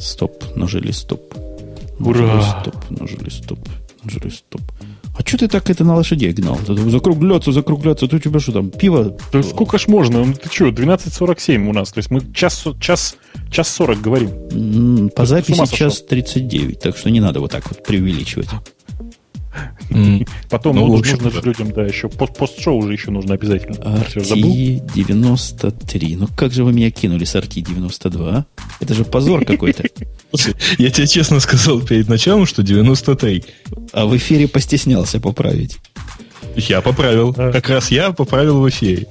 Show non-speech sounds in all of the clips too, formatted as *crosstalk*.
Стоп, нажали стоп. Ура! Стоп, нажали стоп, нажали стоп. А что ты так это на лошадей гнал? Закругляться, закругляться. Ты у тебя что там, пиво? Да сколько ж можно? Ну ты что, 12.47 у нас. То есть мы час, час, час 40 говорим. По записи час 39, так что не надо вот так вот преувеличивать. Потом ну, нужно, нужно же людям, да, еще пост, пост-шоу уже еще нужно обязательно. RT93. Ну как же вы меня кинули с RT92? А? Это же позор какой-то. *laughs* Я тебе честно сказал перед началом, что 93. А в эфире постеснялся поправить. Я поправил. Как раз я поправил в эфире.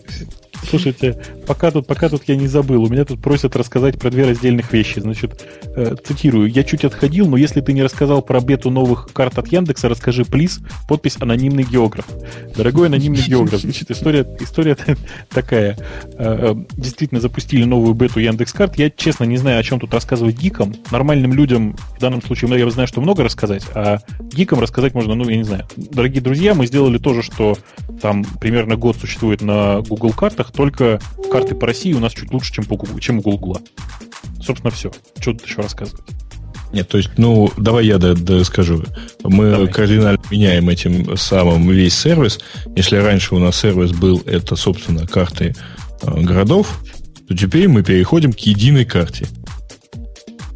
Слушайте, пока тут, пока тут я не забыл, у меня тут просят рассказать про две раздельных вещи. Значит, э, цитирую, я чуть отходил, но если ты не рассказал про бету новых карт от Яндекса, расскажи, плиз, подпись анонимный географ. Дорогой анонимный географ, значит, история, история *laughs* такая. Э, э, действительно запустили новую бету Яндекс карт. Я, честно, не знаю, о чем тут рассказывать гикам. Нормальным людям, в данном случае, я знаю, что много рассказать, а гикам рассказать можно, ну, я не знаю. Дорогие друзья, мы сделали то же, что там примерно год существует на Google картах, только карты по России у нас чуть лучше, чем, по, чем у Гугла. Собственно, все. Что тут еще рассказывать? Нет, то есть, ну, давай я да, да скажу. Мы давай. кардинально меняем этим самым весь сервис. Если раньше у нас сервис был, это, собственно, карты э, городов, то теперь мы переходим к единой карте.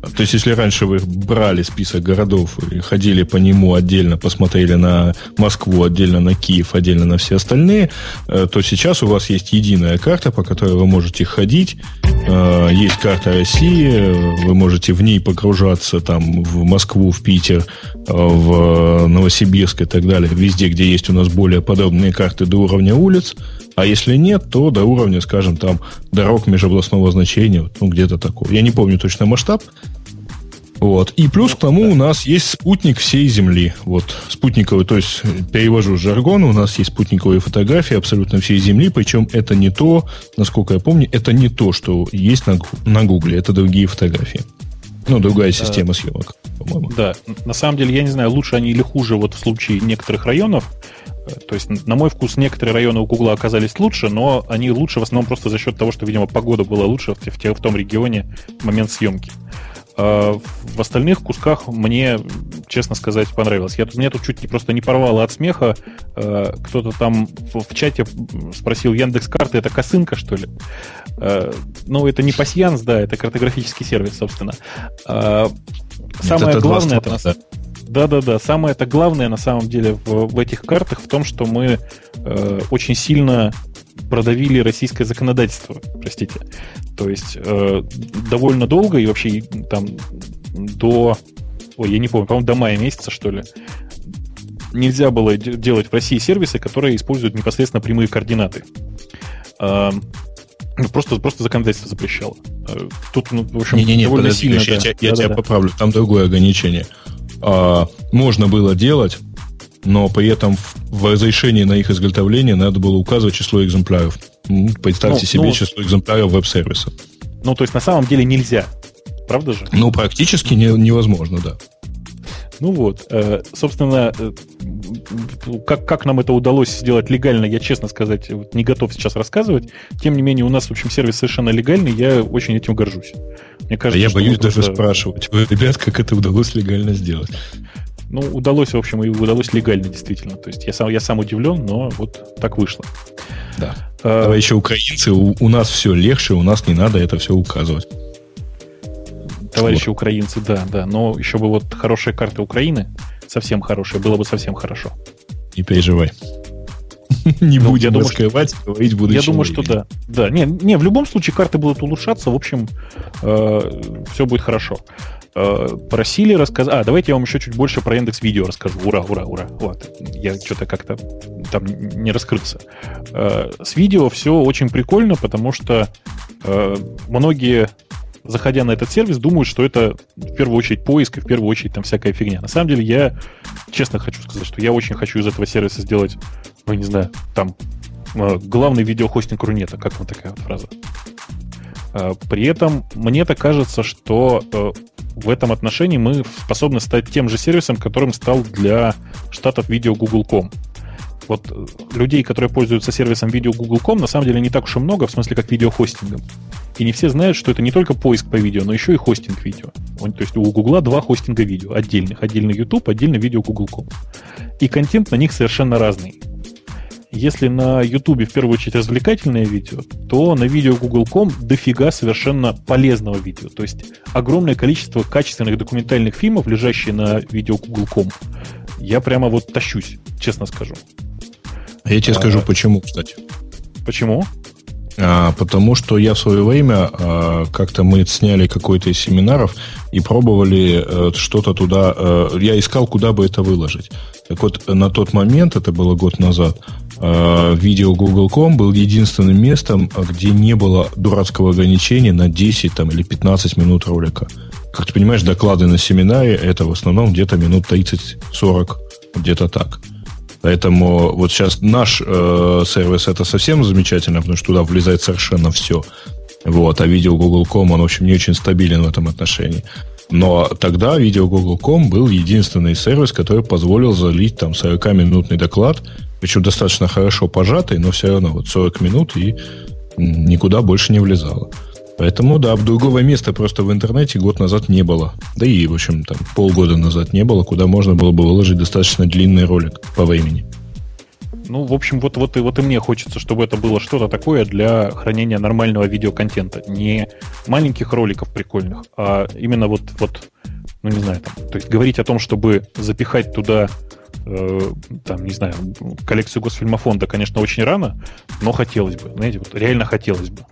То есть, если раньше вы брали список городов и ходили по нему отдельно, посмотрели на Москву, отдельно на Киев, отдельно на все остальные, э, то сейчас у вас есть единая карта, по которой вы можете ходить. Э, есть карта России, вы можете в ней погружаться там в Москву, в Питер, э, в Новосибирск и так далее. Везде, где есть у нас более подробные карты до уровня улиц. А если нет, то до уровня, скажем, там дорог межобластного значения, ну, где-то такого. Я не помню точно масштаб, вот. И плюс к тому у нас есть спутник всей Земли. Вот спутниковый, то есть перевожу жаргон, у нас есть спутниковые фотографии абсолютно всей Земли, причем это не то, насколько я помню, это не то, что есть на, на Гугле, это другие фотографии. Ну, другая система съемок, по-моему. Да, на самом деле, я не знаю, лучше они или хуже вот в случае некоторых районов. То есть, на мой вкус, некоторые районы у Гугла оказались лучше, но они лучше в основном просто за счет того, что, видимо, погода была лучше в, в, в том регионе в момент съемки. А в остальных кусках мне, честно сказать, понравилось. Я, меня тут чуть не, просто не порвало от смеха. А, кто-то там в, в чате спросил, Яндекс карты это косынка, что ли? А, ну, это не пасьянс, да, это картографический сервис, собственно. Самое это главное... Это, да-да-да, самое это главное на самом деле в, в этих картах в том, что мы э, очень сильно продавили российское законодательство, простите. То есть э, довольно долго и вообще там до, ой, я не помню, по-моему, до мая месяца, что ли, нельзя было делать в России сервисы, которые используют непосредственно прямые координаты. Э, просто, просто законодательство запрещало. Э, тут, ну, в общем, не, не, не, довольно подожди, сильно... Я, да, я да, тебя да. поправлю, там другое ограничение. А, можно было делать но при этом в разрешении на их изготовление надо было указывать число экземпляров. Представьте ну, себе ну, число экземпляров веб-сервиса. Ну, то есть на самом деле нельзя, правда же? Ну, практически не, невозможно, да. Ну вот, э, собственно, э, как, как нам это удалось сделать легально, я, честно сказать, не готов сейчас рассказывать. Тем не менее, у нас, в общем, сервис совершенно легальный, я очень этим горжусь. Мне кажется, а я боюсь даже просто... спрашивать, ребят, как это удалось легально сделать. Ну, удалось, в общем, и удалось легально, действительно. То есть я сам, я сам удивлен, но вот так вышло. Да. А, Давай еще украинцы, у, у нас все легче, у нас не надо это все указывать. Товарищи вот. украинцы, да, да. Но еще бы вот хорошие карты Украины, совсем хорошие, было бы совсем хорошо. Не переживай. *laughs* Не ну, будем раскрывать, говорить будущее. Я думаю, что да. Да, не, не, в любом случае карты будут улучшаться, в общем, э, все будет хорошо. Э, просили рассказать... А, давайте я вам еще чуть больше про индекс видео расскажу. Ура, ура, ура. Вот. Я что-то как-то там не раскрылся. Э, с видео все очень прикольно, потому что э, многие заходя на этот сервис, думают, что это в первую очередь поиск и в первую очередь там всякая фигня. На самом деле я честно хочу сказать, что я очень хочу из этого сервиса сделать, ну не знаю, там главный видеохостинг Рунета. Как вам такая вот фраза? При этом мне так кажется, что в этом отношении мы способны стать тем же сервисом, которым стал для штатов видео Google.com. Вот э, людей, которые пользуются сервисом видео Google.com, на самом деле не так уж и много, в смысле как видеохостингом. И не все знают, что это не только поиск по видео, но еще и хостинг видео. То есть у Гугла два хостинга видео отдельных. Отдельно YouTube, отдельно видео Google.com. И контент на них совершенно разный. Если на YouTube в первую очередь развлекательное видео, то на видео Google.com дофига совершенно полезного видео. То есть огромное количество качественных документальных фильмов, лежащие на видео Google.com. Я прямо вот тащусь, честно скажу. А я тебе а, скажу, почему, кстати. Почему? А, потому что я в свое время а, как-то мы сняли какой-то из семинаров и пробовали а, что-то туда. А, я искал, куда бы это выложить. Так вот, на тот момент, это было год назад, а, видео Google.com был единственным местом, где не было дурацкого ограничения на 10 там, или 15 минут ролика. Как ты понимаешь, доклады на семинаре это в основном где-то минут 30-40, где-то так. Поэтому вот сейчас наш э, сервис это совсем замечательно, потому что туда влезает совершенно все. Вот, а видео Google.com, он, в общем, не очень стабилен в этом отношении. Но тогда видео Google.com был единственный сервис, который позволил залить там 40-минутный доклад, причем достаточно хорошо пожатый, но все равно вот 40 минут и никуда больше не влезало. Поэтому, да, другого места просто в интернете год назад не было. Да и, в общем, там полгода назад не было, куда можно было бы выложить достаточно длинный ролик по времени. Ну, в общем, вот, вот, и, вот и мне хочется, чтобы это было что-то такое для хранения нормального видеоконтента. Не маленьких роликов прикольных, а именно вот, вот ну, не знаю, там, то есть говорить о том, чтобы запихать туда э, там, не знаю, коллекцию Госфильмофонда, конечно, очень рано, но хотелось бы, знаете, вот реально хотелось бы.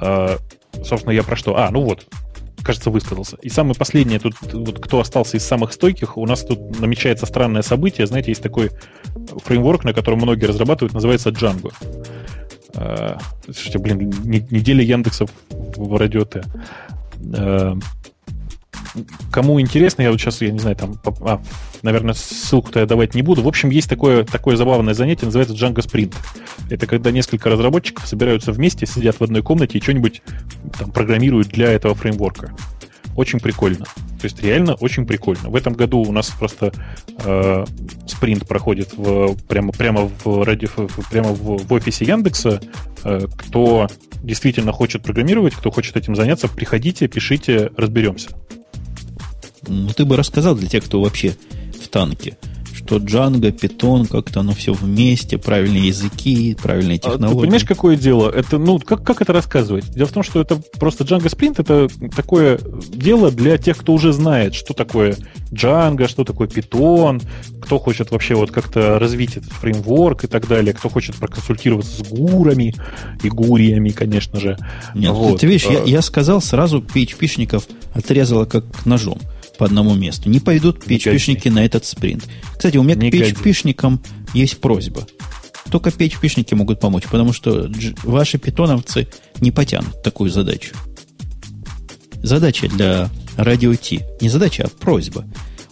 А, собственно, я про что? А, ну вот, кажется, высказался. И самое последнее, тут вот кто остался из самых стойких, у нас тут намечается странное событие. Знаете, есть такой фреймворк, на котором многие разрабатывают, называется Django. А, слушайте, блин, неделя Яндексов в радио Т. Кому интересно, я вот сейчас, я не знаю, там, а, наверное, ссылку-то я давать не буду. В общем, есть такое, такое забавное занятие, называется Django Sprint. Это когда несколько разработчиков собираются вместе, сидят в одной комнате и что-нибудь там программируют для этого фреймворка. Очень прикольно. То есть реально очень прикольно. В этом году у нас просто э, спринт проходит в, прямо, прямо, в, ради, прямо в, в офисе Яндекса. Э, кто действительно хочет программировать, кто хочет этим заняться, приходите, пишите, разберемся. Ну, ты бы рассказал для тех, кто вообще в танке, что Django, Python, как-то оно все вместе, правильные языки, правильные технологии. А ты понимаешь, какое дело? Это, ну, как, как это рассказывать? Дело в том, что это просто Django Sprint это такое дело для тех, кто уже знает, что такое Django, что такое Python, кто хочет вообще вот как-то развить этот фреймворк и так далее, кто хочет проконсультироваться с гурами и гуриями, конечно же. Нет, вот. ты, видишь, я, а я сказал сразу PHP-шников отрезала как ножом по одному месту. Не пойдут PHP-шники на этот спринт. Кстати, у меня к PHP-шникам есть просьба. Только PHP-шники могут помочь, потому что ваши питоновцы не потянут такую задачу. Задача для радио Ти. Не задача, а просьба.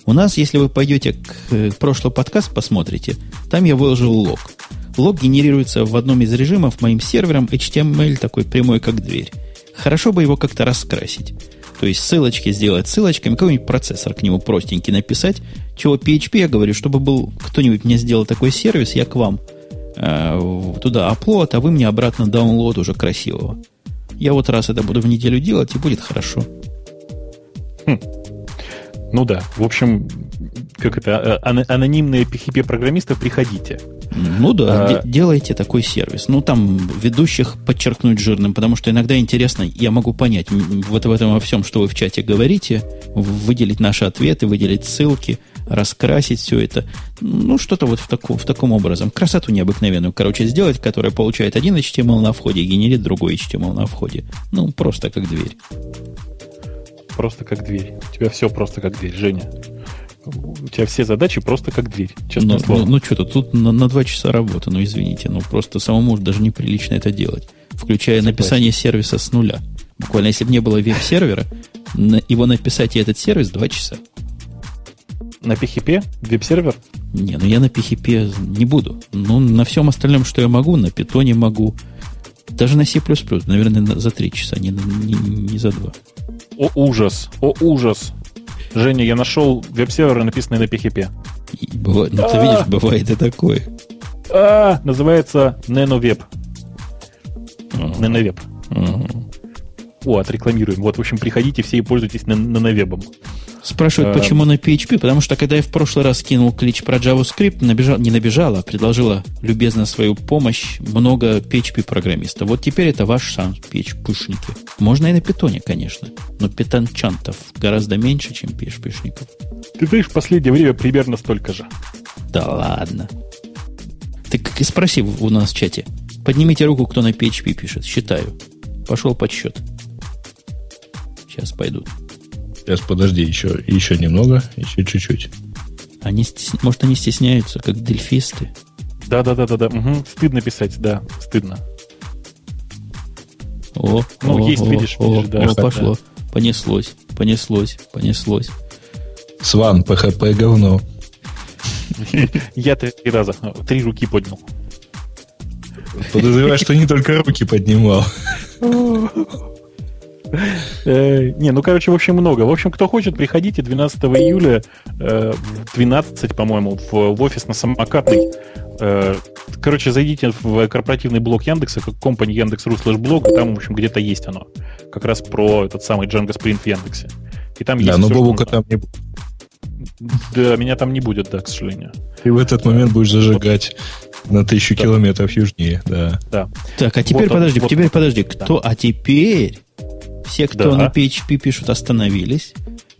У нас, если вы пойдете к э, прошлый подкаст, посмотрите, там я выложил лог. Лог генерируется в одном из режимов моим сервером HTML такой прямой, как дверь. Хорошо бы его как-то раскрасить. То есть ссылочки сделать ссылочками, какой-нибудь процессор к нему простенький написать. Чего PHP я говорю, чтобы был кто-нибудь мне сделал такой сервис, я к вам э, туда оплот, а вы мне обратно даунлод уже красивого. Я вот раз это буду в неделю делать, и будет хорошо. Хм. Ну да, в общем, как это, а, анонимные PHP-программисты, приходите. Ну да, а... делайте такой сервис. Ну там ведущих подчеркнуть жирным, потому что иногда интересно, я могу понять вот в этом во всем, что вы в чате говорите, выделить наши ответы, выделить ссылки, раскрасить все это. Ну, что-то вот в, таком, в таком образом. Красоту необыкновенную, короче, сделать, которая получает один HTML на входе и генерит другой HTML на входе. Ну, просто как дверь. Просто как дверь. У тебя все просто как дверь, Женя у тебя все задачи просто как дверь, честное ну, слово. Ну, ну что-то, тут на, на два часа работы, ну извините, ну просто самому даже неприлично это делать, включая Согласен. написание сервиса с нуля. Буквально, если бы не было веб-сервера, его написать и этот сервис два часа. На PHP? Веб-сервер? Не, ну я на PHP не буду. Ну, на всем остальном, что я могу, на питоне могу. Даже на C++, наверное, за три часа, не, не, не за два. О ужас, о ужас. Женя, я нашел веб-сервер, написанный на PHP. бывает, ну, ты видишь, бывает и такое. А, называется NanoWeb. NanoWeb. О, отрекламируем. Вот, в общем, приходите все и пользуйтесь навебом. Спрашивают, а, почему на PHP? Потому что, когда я в прошлый раз кинул клич про JavaScript, набежал, не набежала, а предложила любезно свою помощь много PHP-программистов. Вот теперь это ваш шанс, PHP-шники. Можно и на питоне, конечно. Но питончантов гораздо меньше, чем PHP-шников. Ты знаешь, в последнее время примерно столько же. Да ладно. Ты спроси у нас в чате. Поднимите руку, кто на PHP пишет. Считаю. Пошел подсчет. Сейчас пойдут. Сейчас подожди, еще, еще немного, еще чуть-чуть. Они, может, они стесняются, как дельфисты? Да, да, да, да, да. Угу. Стыдно писать, да, стыдно. О, ну, о, есть, о, видишь, о, видишь, да. О, пошло. Да. Понеслось, понеслось, понеслось. Сван, ПХП говно. Я три раза, три руки поднял. Подозреваю, что не только руки поднимал. *laughs* Э, не, ну, короче, в общем, много. В общем, кто хочет, приходите 12 июля э, в 12, по-моему, в офис на самокатный. Э, короче, зайдите в корпоративный блог Яндекса, как компания Яндекс.ру слэш блог, и там, в общем, где-то есть оно. Как раз про этот самый Django Sprint в Яндексе. И там да, есть но Бобука там не будет. Да, меня там не будет, да, к сожалению. Ты в этот момент будешь зажигать на тысячу да. километров южнее, да. да. Так, а теперь вот подожди, вот, теперь подожди. Кто, да. а теперь все, кто да. на PHP пишут, остановились,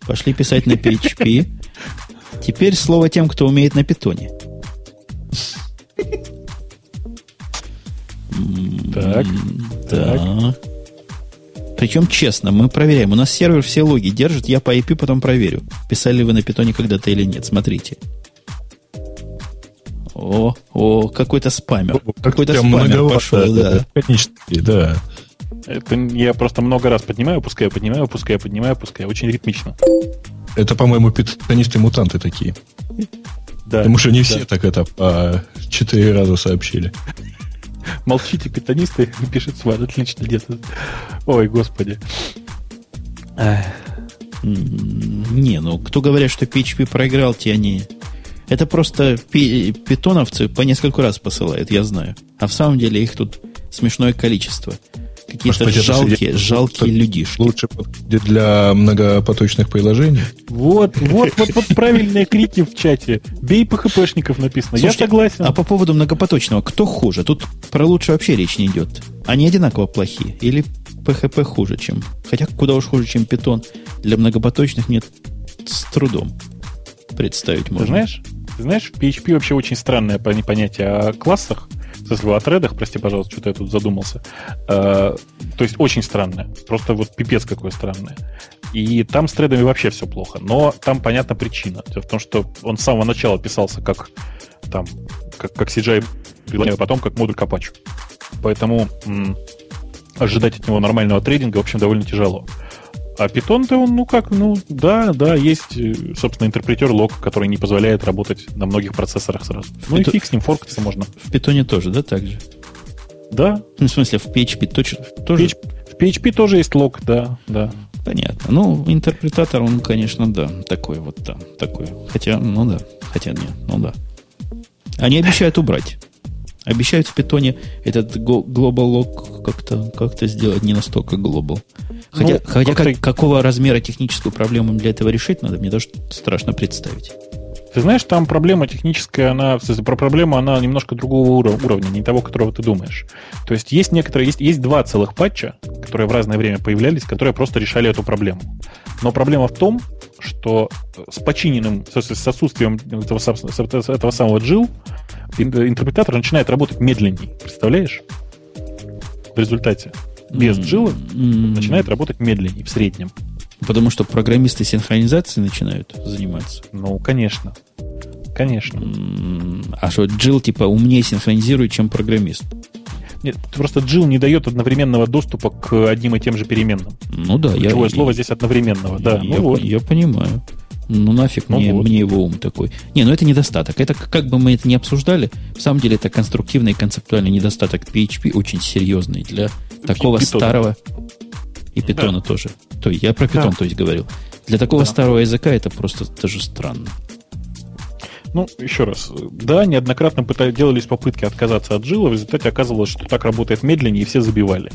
пошли писать на PHP. Теперь слово тем, кто умеет на питоне. Так. Так. Причем честно, мы проверяем. У нас сервер все логи держит, я по IP потом проверю. Писали вы на питоне когда-то или нет. Смотрите. О, о, какой-то спамер. Какой-то спамер пошел, да. Конечно, да. Это я просто много раз поднимаю, опускаю, поднимаю, опускаю, поднимаю, опускаю. Очень ритмично. Это, по-моему, питонисты-мутанты такие. Да. Потому что не да. все так это по четыре раза сообщили. Молчите, питонисты, *laughs* пишет сват, отлично где-то. Ой, господи. Не, ну, кто говорят, что PHP проиграл, те они... Это просто питоновцы по несколько раз посылают, я знаю. А в самом деле их тут смешное количество. Какие-то жалкие, жалкие людишки. Лучше для многопоточных приложений. Вот, вот, вот, вот правильные крики в чате. Бей ПХПшников написано. Слушайте, Я согласен. А по поводу многопоточного, кто хуже? Тут про лучше вообще речь не идет. Они одинаково плохие. Или PHP хуже, чем... Хотя куда уж хуже, чем Python. Для многопоточных нет с трудом представить можно. Ты знаешь, ты знаешь, в PHP вообще очень странное понятие о классах смысле, о тредах, прости, пожалуйста, что-то я тут задумался. Э, то есть очень странное. Просто вот пипец какое странное. И там с тредами вообще все плохо. Но там понятна причина. Дело в том, что он с самого начала писался как там, как, как CGI, а потом как модуль Капачу. Поэтому м- ожидать от него нормального трейдинга, в общем, довольно тяжело. А Python-то он, ну как, ну да, да, есть, э, собственно, интерпретер лог, который не позволяет работать на многих процессорах сразу. В ну Python... и фиг с ним, форкаться можно. В Python тоже, да, так же? Да. Ну, в смысле, в PHP точно, тоже? PHP, в PHP тоже есть лог, да, да. Понятно. Ну, интерпретатор, он, конечно, да, такой вот, да, такой. Хотя, ну да, хотя нет, ну да. Они обещают убрать. Обещают в питоне этот global log как-то как сделать не настолько global. Хотя, ну, хотя как, какого размера техническую проблему для этого решить надо, мне даже страшно представить. Ты знаешь, там проблема техническая, она, про проблему она немножко другого уровня, не того, которого ты думаешь. То есть есть некоторые, есть, есть два целых патча, которые в разное время появлялись, которые просто решали эту проблему. Но проблема в том, что с починенным, с отсутствием этого, этого самого джил, интерпретатор начинает работать медленнее. Представляешь? В результате. Без mm-hmm. начинает работать медленнее в среднем. Потому что программисты синхронизацией начинают заниматься. Ну, конечно. Конечно. А что, джил типа умнее синхронизирует, чем программист? Нет, просто джил не дает одновременного доступа к одним и тем же переменным. Ну да, Ключевое я, слово я, здесь одновременного, да. Я, ну вот. я понимаю. Ну нафиг ну мне, вот. мне его ум такой. Не, ну это недостаток. Это как бы мы это не обсуждали, в самом деле это конструктивный и концептуальный недостаток PHP, очень серьезный для такого питона. старого и питона да. тоже. То я про питон, да. то есть говорил. Для такого да. старого языка это просто даже странно. Ну, еще раз. Да, неоднократно пытались, делались попытки отказаться от жила, в результате оказывалось, что так работает медленнее, и все забивали.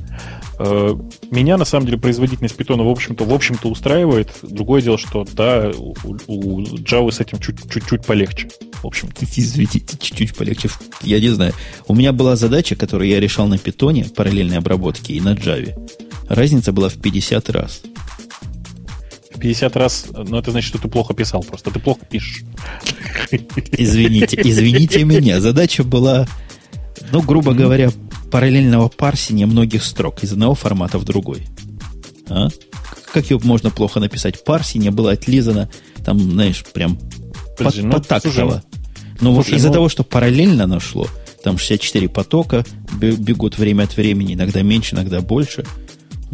Э, меня, на самом деле, производительность питона, в общем-то, в общем-то устраивает. Другое дело, что, да, у, у Java с этим чуть-чуть полегче. В общем -то. Извините, чуть-чуть полегче. Я не знаю. У меня была задача, которую я решал на питоне, параллельной обработки, и на Java. Разница была в 50 раз. 50 раз, ну, это значит, что ты плохо писал просто. Ты плохо пишешь. Извините, извините меня. Задача была, ну, грубо говоря, параллельного парсения многих строк из одного формата в другой. А? Как его можно плохо написать? Парсение было отлизано, там, знаешь, прям Подожди, под, ну, потактово. Но вот из-за ну... того, что параллельно нашло, там 64 потока бегут время от времени, иногда меньше, иногда больше –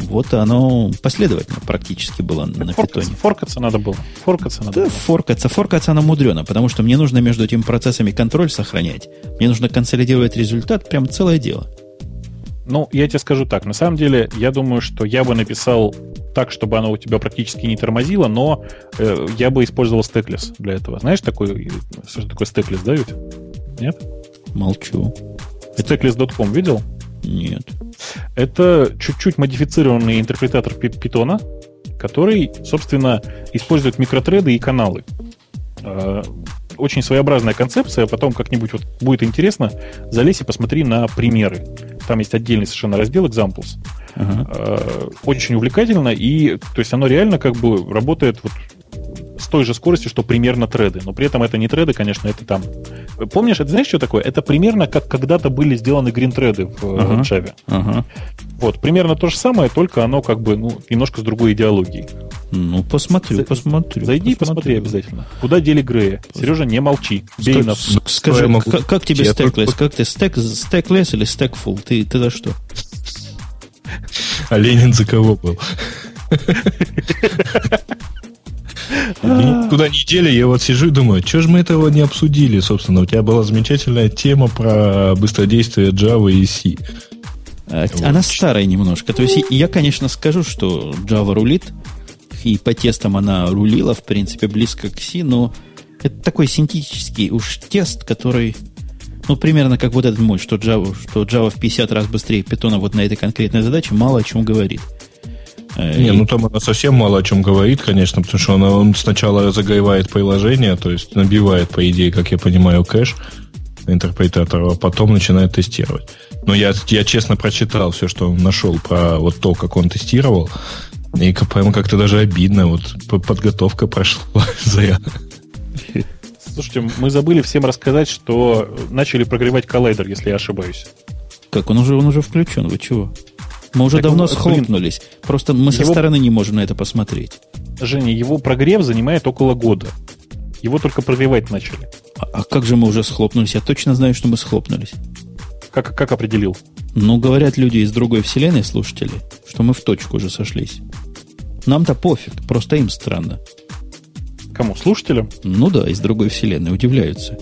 вот оно последовательно практически было так на форкаться, питоне. Форкаться надо было. Форкаться надо да, было. Форкаться. Форкаться оно мудрено, потому что мне нужно между этими процессами контроль сохранять. Мне нужно консолидировать результат. Прям целое дело. Ну, я тебе скажу так. На самом деле, я думаю, что я бы написал так, чтобы оно у тебя практически не тормозило, но э, я бы использовал стеклес для этого. Знаешь, такой, что такое стеклес, да, ведь? Нет? Молчу. Stackless.com видел? Нет. Это чуть-чуть модифицированный интерпретатор питона, который, собственно, использует микротреды и каналы. А, очень своеобразная концепция, потом как-нибудь вот будет интересно, залезь и посмотри на примеры. Там есть отдельный совершенно раздел Examples. Uh-huh. Очень увлекательно, и то есть оно реально как бы работает вот с той же скоростью, что примерно треды. Но при этом это не треды, конечно, это там... Помнишь, это знаешь, что такое? Это примерно как когда-то были сделаны грин-треды в uh-huh. Java. Uh-huh. Вот, примерно то же самое, только оно как бы ну, немножко с другой идеологией. Ну, посмотрю, За, посмотрю. Зайди и посмотри обязательно. Куда дели Грея? Сережа, не молчи. Бей на... Скажи, как, как тебе стеклес? Как ты стек, стеклес или стекфул? Ты, ты за что? А Ленин за кого был? *laughs* Куда недели, я вот сижу и думаю, что же мы этого не обсудили, собственно. У тебя была замечательная тема про быстродействие Java и C. А, она старая немножко. То есть я, конечно, скажу, что Java рулит, и по тестам она рулила, в принципе, близко к C, но это такой синтетический уж тест, который, ну, примерно как вот этот мой, что Java, что Java в 50 раз быстрее питона вот на этой конкретной задаче, мало о чем говорит. Не, ну там она совсем мало о чем говорит, конечно, потому что она, он сначала разогревает приложение, то есть набивает, по идее, как я понимаю, кэш интерпретатора, а потом начинает тестировать. Но я, я честно прочитал все, что он нашел про вот то, как он тестировал, и прямо как-то даже обидно, вот подготовка прошла *laughs* зря. Слушайте, мы забыли всем рассказать, что начали прогревать коллайдер, если я ошибаюсь. Как, он уже, он уже включен, вы чего? Мы уже так давно он, схлопнулись. Блин, Просто мы его... со стороны не можем на это посмотреть. Женя, его прогрев занимает около года. Его только прогревать начали. А, а как же мы уже схлопнулись? Я точно знаю, что мы схлопнулись. Как, как определил? Ну, говорят люди из другой вселенной, слушатели, что мы в точку уже сошлись. Нам-то пофиг, просто им странно. Кому? Слушателям? Ну да, из другой вселенной, удивляются.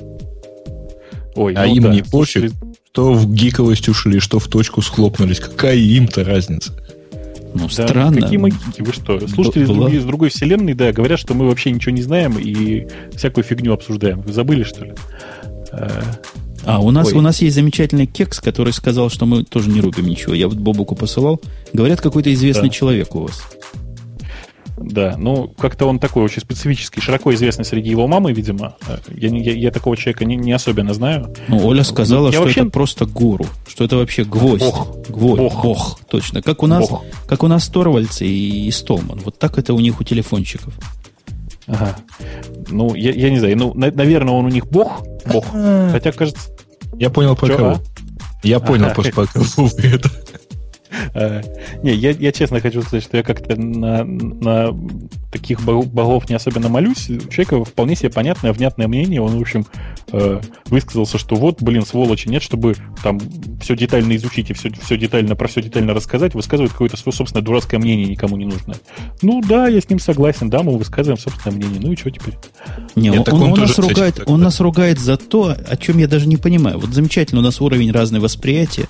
Ой, а ну им да. не пофиг. Что в гиковость ушли, что в точку схлопнулись. Какая им-то разница? Ну, да, странно. Какие мы гики? Вы что? Слушатели из другой, из другой вселенной, да, говорят, что мы вообще ничего не знаем и всякую фигню обсуждаем. Вы забыли, что ли? А, а у нас, у нас есть замечательный кекс, который сказал, что мы тоже не рубим ничего. Я вот Бобуку посылал. Говорят, какой-то известный да. человек у вас. Да, ну, как-то он такой очень специфический, широко известный среди его мамы, видимо. Я, я, я такого человека не, не особенно знаю. Ну, Оля сказала, я что вообще... это просто гуру, что это вообще гвоздь. Бог. Гвоздь, бог. бог, точно. Как у нас, бог. как у нас Торвальцы и, и Столман. Вот так это у них у телефончиков. Ага. Ну, я, я не знаю, ну, на, наверное, он у них бог, бог. Хотя, кажется... Я понял, по кого. А? Я понял, по кого это. Э, не, я, я честно хочу сказать, что я как-то на, на таких богов не особенно молюсь. У человека вполне себе понятное, внятное мнение. Он, в общем, э, высказался, что вот, блин, сволочи, нет, чтобы там все детально изучить и все, все детально, про все детально рассказать, высказывает какое-то свое собственное дурацкое мнение, никому не нужно. Ну да, я с ним согласен, да, мы высказываем собственное мнение. Ну и что теперь? Не, он, он, он, нас ругает, он нас ругает за то, о чем я даже не понимаю. Вот замечательно, у нас уровень разный восприятия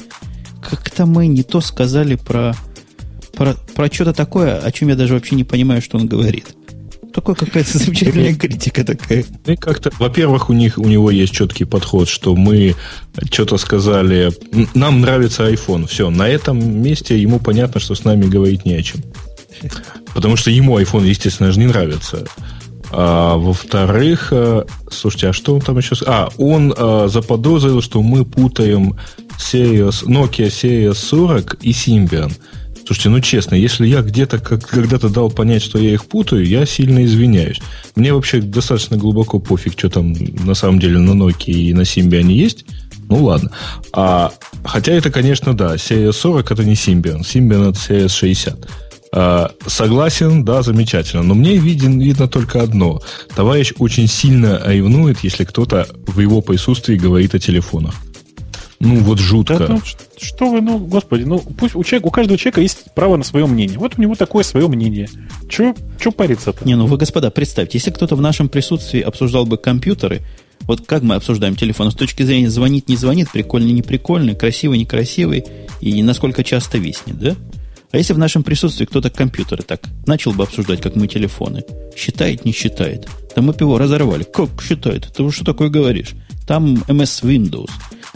как-то мы не то сказали про, про, про что-то такое, о чем я даже вообще не понимаю, что он говорит. такое какая-то *laughs* замечательная критика такая. И как-то, во-первых, у них у него есть четкий подход, что мы что-то сказали, нам нравится iPhone. Все, на этом месте ему понятно, что с нами говорить не о чем. Потому что ему iPhone, естественно же, не нравится. А, во-вторых, э, слушайте, а что он там еще... А, он а, заподозрил, что мы путаем Series, Nokia Series 40 и Symbian. Слушайте, ну честно, если я где-то как, когда-то дал понять, что я их путаю, я сильно извиняюсь. Мне вообще достаточно глубоко пофиг, что там на самом деле на Nokia и на Symbian есть. Ну ладно. А, хотя это, конечно, да, Series 40 это не Symbian. Symbian это Series 60. А, согласен, да, замечательно. Но мне виден, видно только одно. Товарищ очень сильно ревнует, если кто-то в его присутствии говорит о телефонах. Ну, вот жутко. Да, ну, что вы, ну, господи, ну, пусть у, человека, у каждого человека есть право на свое мнение. Вот у него такое свое мнение. Че париться-то? Не, ну вы, господа, представьте, если кто-то в нашем присутствии обсуждал бы компьютеры, вот как мы обсуждаем телефон? С точки зрения звонит, не звонит, прикольный, не прикольный, красивый, некрасивый, и насколько часто виснет, да? А если в нашем присутствии кто-то компьютеры так начал бы обсуждать, как мы телефоны, считает, не считает, да мы бы его разорвали. Как считает? Ты что такое говоришь? Там MS Windows,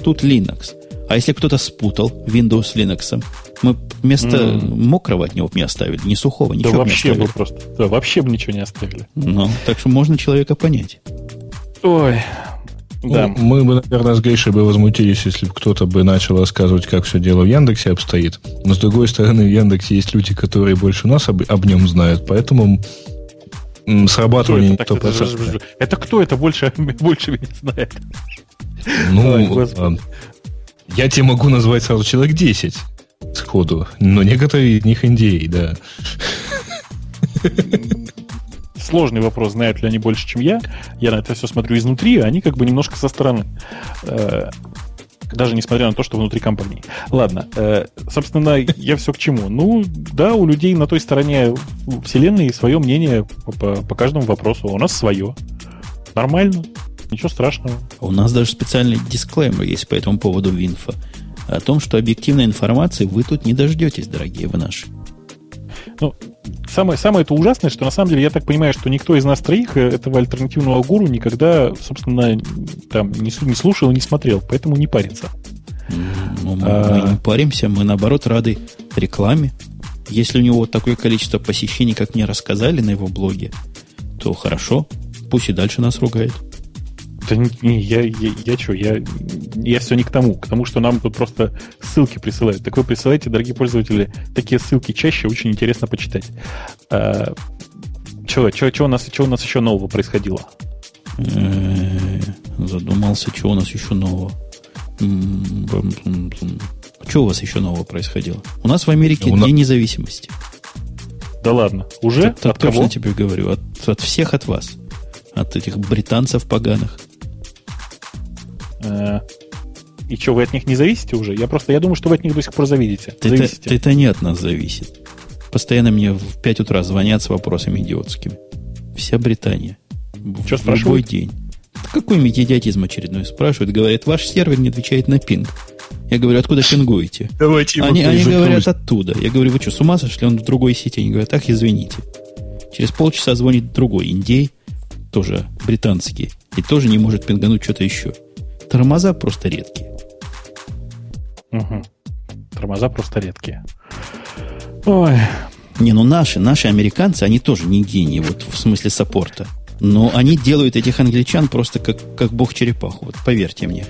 тут Linux. А если кто-то спутал Windows с Linux, мы вместо mm. мокрого от него не оставили, ни сухого, ничего да вообще не оставили. Бы просто, да, вообще бы ничего не оставили. Ну, так что можно человека понять. Ой, да. Ну, мы бы, наверное, с Гейшей бы возмутились, если бы кто-то бы начал рассказывать, как все дело в Яндексе обстоит. Но, с другой стороны, в Яндексе есть люди, которые больше нас об, об нем знают, поэтому срабатывание кто это? 100%. Это, это кто это больше, *laughs* больше меня знает? Ну, Ой, я тебе могу назвать сразу человек 10 сходу, но некоторые из них индей, да сложный вопрос, знают ли они больше, чем я. Я на это все смотрю изнутри, а они как бы немножко со стороны. Э, даже несмотря на то, что внутри компании. Ладно, э, собственно, я все к чему. Ну, да, у людей на той стороне вселенной свое мнение по, по каждому вопросу. У нас свое. Нормально, ничего страшного. У нас даже специальный дисклеймер есть по этому поводу в инфо. О том, что объективной информации вы тут не дождетесь, дорогие вы наши. Ну, самое, самое это ужасное, что на самом деле я так понимаю, что никто из нас троих э, этого альтернативного гуру никогда, собственно, там не, не слушал и не смотрел, поэтому не парится. Ну, мы, а... мы не паримся, мы наоборот рады рекламе. Если у него такое количество посещений, как мне рассказали на его блоге, то хорошо, пусть и дальше нас ругает. Да не, я, я, я что, я, я все не к тому. К тому, что нам тут просто ссылки присылают. Так вы присылаете, дорогие пользователи, такие ссылки чаще, очень интересно почитать. А, что, что, что, у нас, что у нас еще нового происходило? Задумался, что у нас еще нового. Что у вас еще нового происходило? У нас в Америке у День независимости. Да ладно, уже? Это, от точно кого? тебе говорю, от, от всех от вас. От этих британцев поганых. Э, и что, вы от них не зависите уже? Я просто, я думаю, что вы от них до сих пор зависите. Ты, зависите. Ты, это не от нас зависит. Постоянно мне в 5 утра звонят с вопросами идиотскими. Вся Британия. Что в любой день. Какой медиатизм очередной спрашивают. Говорят, ваш сервер не отвечает на пинг. Я говорю, откуда пингуете? *laughs* Давайте они они говорят оттуда. Я говорю, вы что, с ума сошли? Он в другой сети. Они говорят, так, извините. Через полчаса звонит другой индей, тоже британский, и тоже не может пингануть что-то еще. Тормоза просто редкие. Угу. Тормоза просто редкие. Ой. Не, ну наши, наши американцы, они тоже не гении, вот в смысле саппорта. Но они делают этих англичан просто как, как бог черепаху. Вот поверьте мне.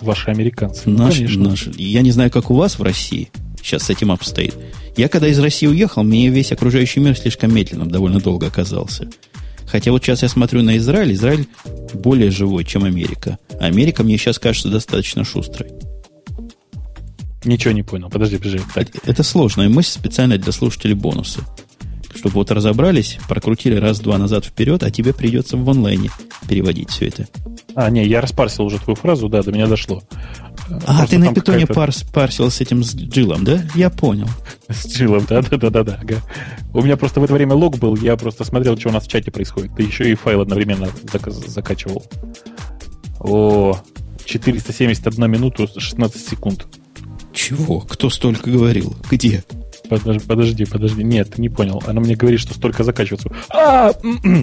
Ваши американцы. Наши, Конечно. наши. Я не знаю, как у вас в России сейчас с этим обстоит. Я когда из России уехал, мне весь окружающий мир слишком медленным довольно долго оказался. Хотя вот сейчас я смотрю на Израиль, Израиль более живой, чем Америка. Америка мне сейчас кажется достаточно шустрой. Ничего не понял. Подожди, подожди. Так. Это, это сложная мысль специально для слушателей бонусы. Чтобы вот разобрались, прокрутили раз-два назад вперед, а тебе придется в онлайне переводить все это. А, не, я распарсил уже твою фразу, да, до меня дошло. А, Просто ты на питоне парс, парсил с этим с джилом, да? Я понял. С джилом, да, да, да, да, да. Ага. У меня просто в это время лог был, я просто смотрел, что у нас в чате происходит. Ты еще и файл одновременно закачивал. О, 471 минуту 16 секунд. Чего? Кто столько говорил? Где? Подожди, подожди, подожди. Нет, ты не понял. Она мне говорит, что столько закачиваться. А,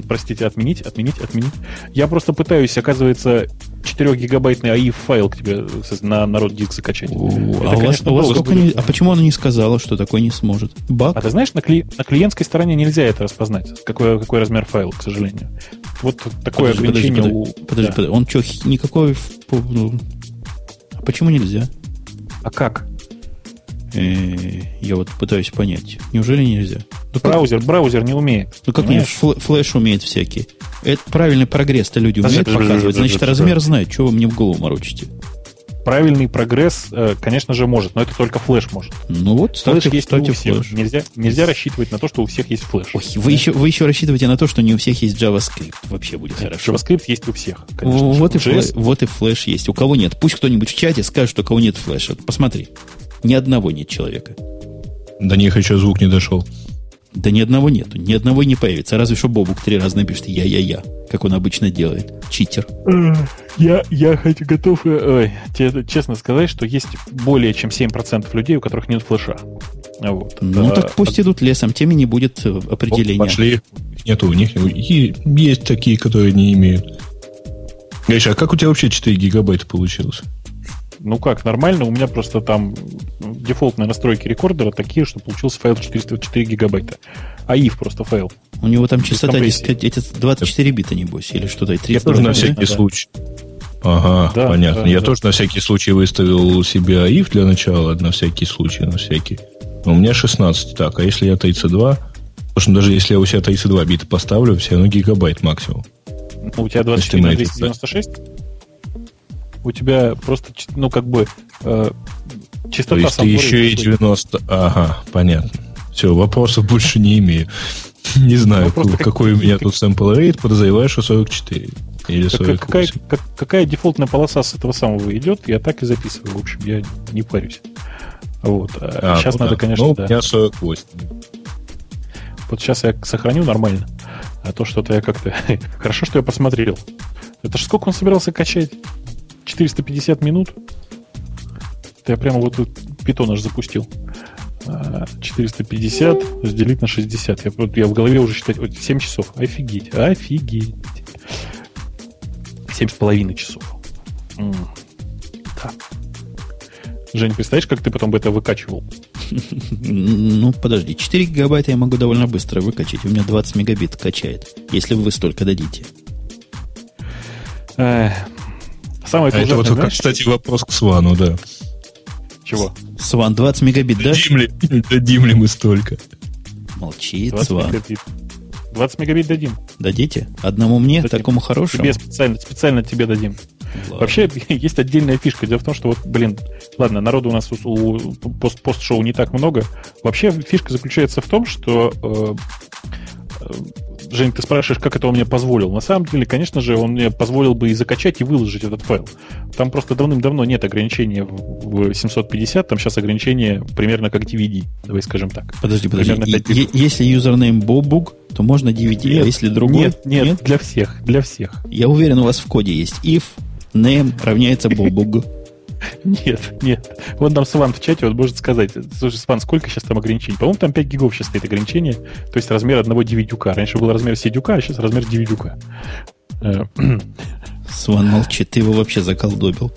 простите, отменить, отменить, отменить. Я просто пытаюсь, оказывается, 4-гигабайтный AIF файл к тебе на народ диск закачать. Это, а, у вас, у вас сколько не, а почему она не сказала, что такое не сможет? Баг? А ты знаешь, на, кли, на клиентской стороне нельзя это распознать, какой, какой размер файла, к сожалению. Вот такое подожди, ограничение подожди, у... Подожди, да. подожди, он что, никакой... Ну, а почему нельзя? А как? Э, я вот пытаюсь понять. Неужели нельзя? Ну, браузер, как... браузер не умеет. Ну как нет, флеш умеет всякий. Это правильный прогресс-то люди умеют показывать. Значит, размер знает. Чего вы мне в голову морочите? правильный прогресс, э, конечно же, может, но это только флеш может. Ну вот, ставьте, флеш есть ставьте у всех. Флеш. Нельзя, нельзя рассчитывать на то, что у всех есть флеш. Ой, вы, еще, вы еще рассчитываете на то, что не у всех есть JavaScript. Вообще будет хорошо. JavaScript есть у всех, конечно. Вот, и флеш, вот и флеш есть. У кого нет? Пусть кто-нибудь в чате скажет, у кого нет флеша. Посмотри. Ни одного нет человека. До них еще звук не дошел. Да ни одного нету, ни одного не появится. Разве что Бобук три раза напишет «я-я-я», как он обычно делает. Читер. Я, я хоть готов э, ой, тебе честно сказать, что есть более чем 7% людей, у которых нет флеша. Вот. Ну, а, так пусть идут лесом, теми не будет э, определения. Пошли. Нету у них. И есть такие, которые не имеют. Гриша, а как у тебя вообще 4 гигабайта получилось? Ну как, нормально, у меня просто там дефолтные настройки рекордера такие, что получился файл 404 гигабайта. АИФ просто файл. У него там частота эти 24 бита, небось, или что-то. Я тоже на всякий да? случай. Ага, да, понятно. Да, Я да. тоже на всякий случай выставил себе АИФ для начала, на всякий случай, на всякий. Но у меня 16. Так, а если я 32, потому что даже если я у себя 32 бита поставлю, все равно гигабайт максимум. У тебя 24 на 296? У тебя просто, ну, как бы, э, частота... То есть ты еще и 90... Ага, понятно. Все, вопросов больше не имею. *laughs* Не знаю, ну, какой у меня тут sample rate, подозреваю, что 44. Или 48. Какая, как, какая дефолтная полоса с этого самого идет, я так и записываю. В общем, я не парюсь. Вот. А, сейчас ну, надо, да. конечно, ну, да. У меня 48. Вот сейчас я сохраню нормально. А то что-то я как-то... *laughs* Хорошо, что я посмотрел. Это же сколько он собирался качать? 450 минут. Это я прямо вот тут питон аж запустил. 450 а, разделить на 60. Я, я в голове уже считать 7 часов. Офигеть, офигеть. 7,5 часов. Да. Жень, представляешь, как ты потом бы это выкачивал? Ну, подожди, 4 гигабайта я могу довольно быстро выкачать. У меня 20 мегабит качает, если вы столько дадите. Самое а это вот, знаешь, кстати, вопрос к Свану, да. Чего? Сван, 20 мегабит, да? Дадим ли, *laughs* дадим ли мы столько? Молчит Сван. Мегабит. 20 мегабит дадим. Дадите? Одному мне, дадим. такому хорошему? Тебе специально, специально тебе дадим. Ладно. Вообще, *laughs* есть отдельная фишка. Дело в том, что вот, блин, ладно, народу у нас у, у пост, пост-шоу не так много. Вообще, фишка заключается в том, что э, э Жень, ты спрашиваешь, как это он мне позволил. На самом деле, конечно же, он мне позволил бы и закачать, и выложить этот файл. Там просто давным-давно нет ограничения в 750, там сейчас ограничение примерно как DVD, давай скажем так. Подожди, подожди. Е- если юзернейм Бобуг, то можно DVD, а нет, а если другой? Нет, нет, нет, для всех, для всех. Я уверен, у вас в коде есть if name равняется Бобуг. Нет, нет. Вот там Сван в чате вот может сказать, слушай, Сван, сколько сейчас там ограничений? По-моему, там 5 гигов сейчас стоит ограничение, то есть размер одного DVD. Раньше был размер CD, а сейчас размер DVD. Э, *clears throat* Сван молчит, ты его вообще заколдобил.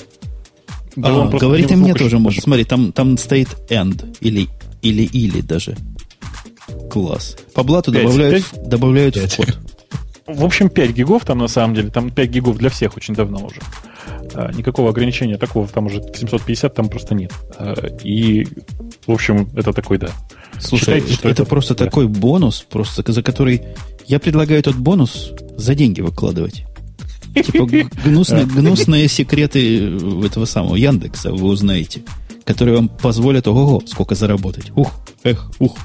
Да, а, говорит и мне тоже может. Смотри, там, там стоит end или или или даже. Класс. По блату 5, добавляют, 5? добавляют 5. в код. В общем, 5 гигов там на самом деле. Там 5 гигов для всех очень давно уже. А, никакого ограничения такого там уже 750 там просто нет. А, и, в общем, это такой, да. Слушай, Считайте, это, это просто да. такой бонус, просто за который я предлагаю этот бонус за деньги выкладывать. Типа гнусные, *laughs* гнусные секреты этого самого Яндекса вы узнаете, которые вам позволят, ого, сколько заработать. Ух, эх, ух.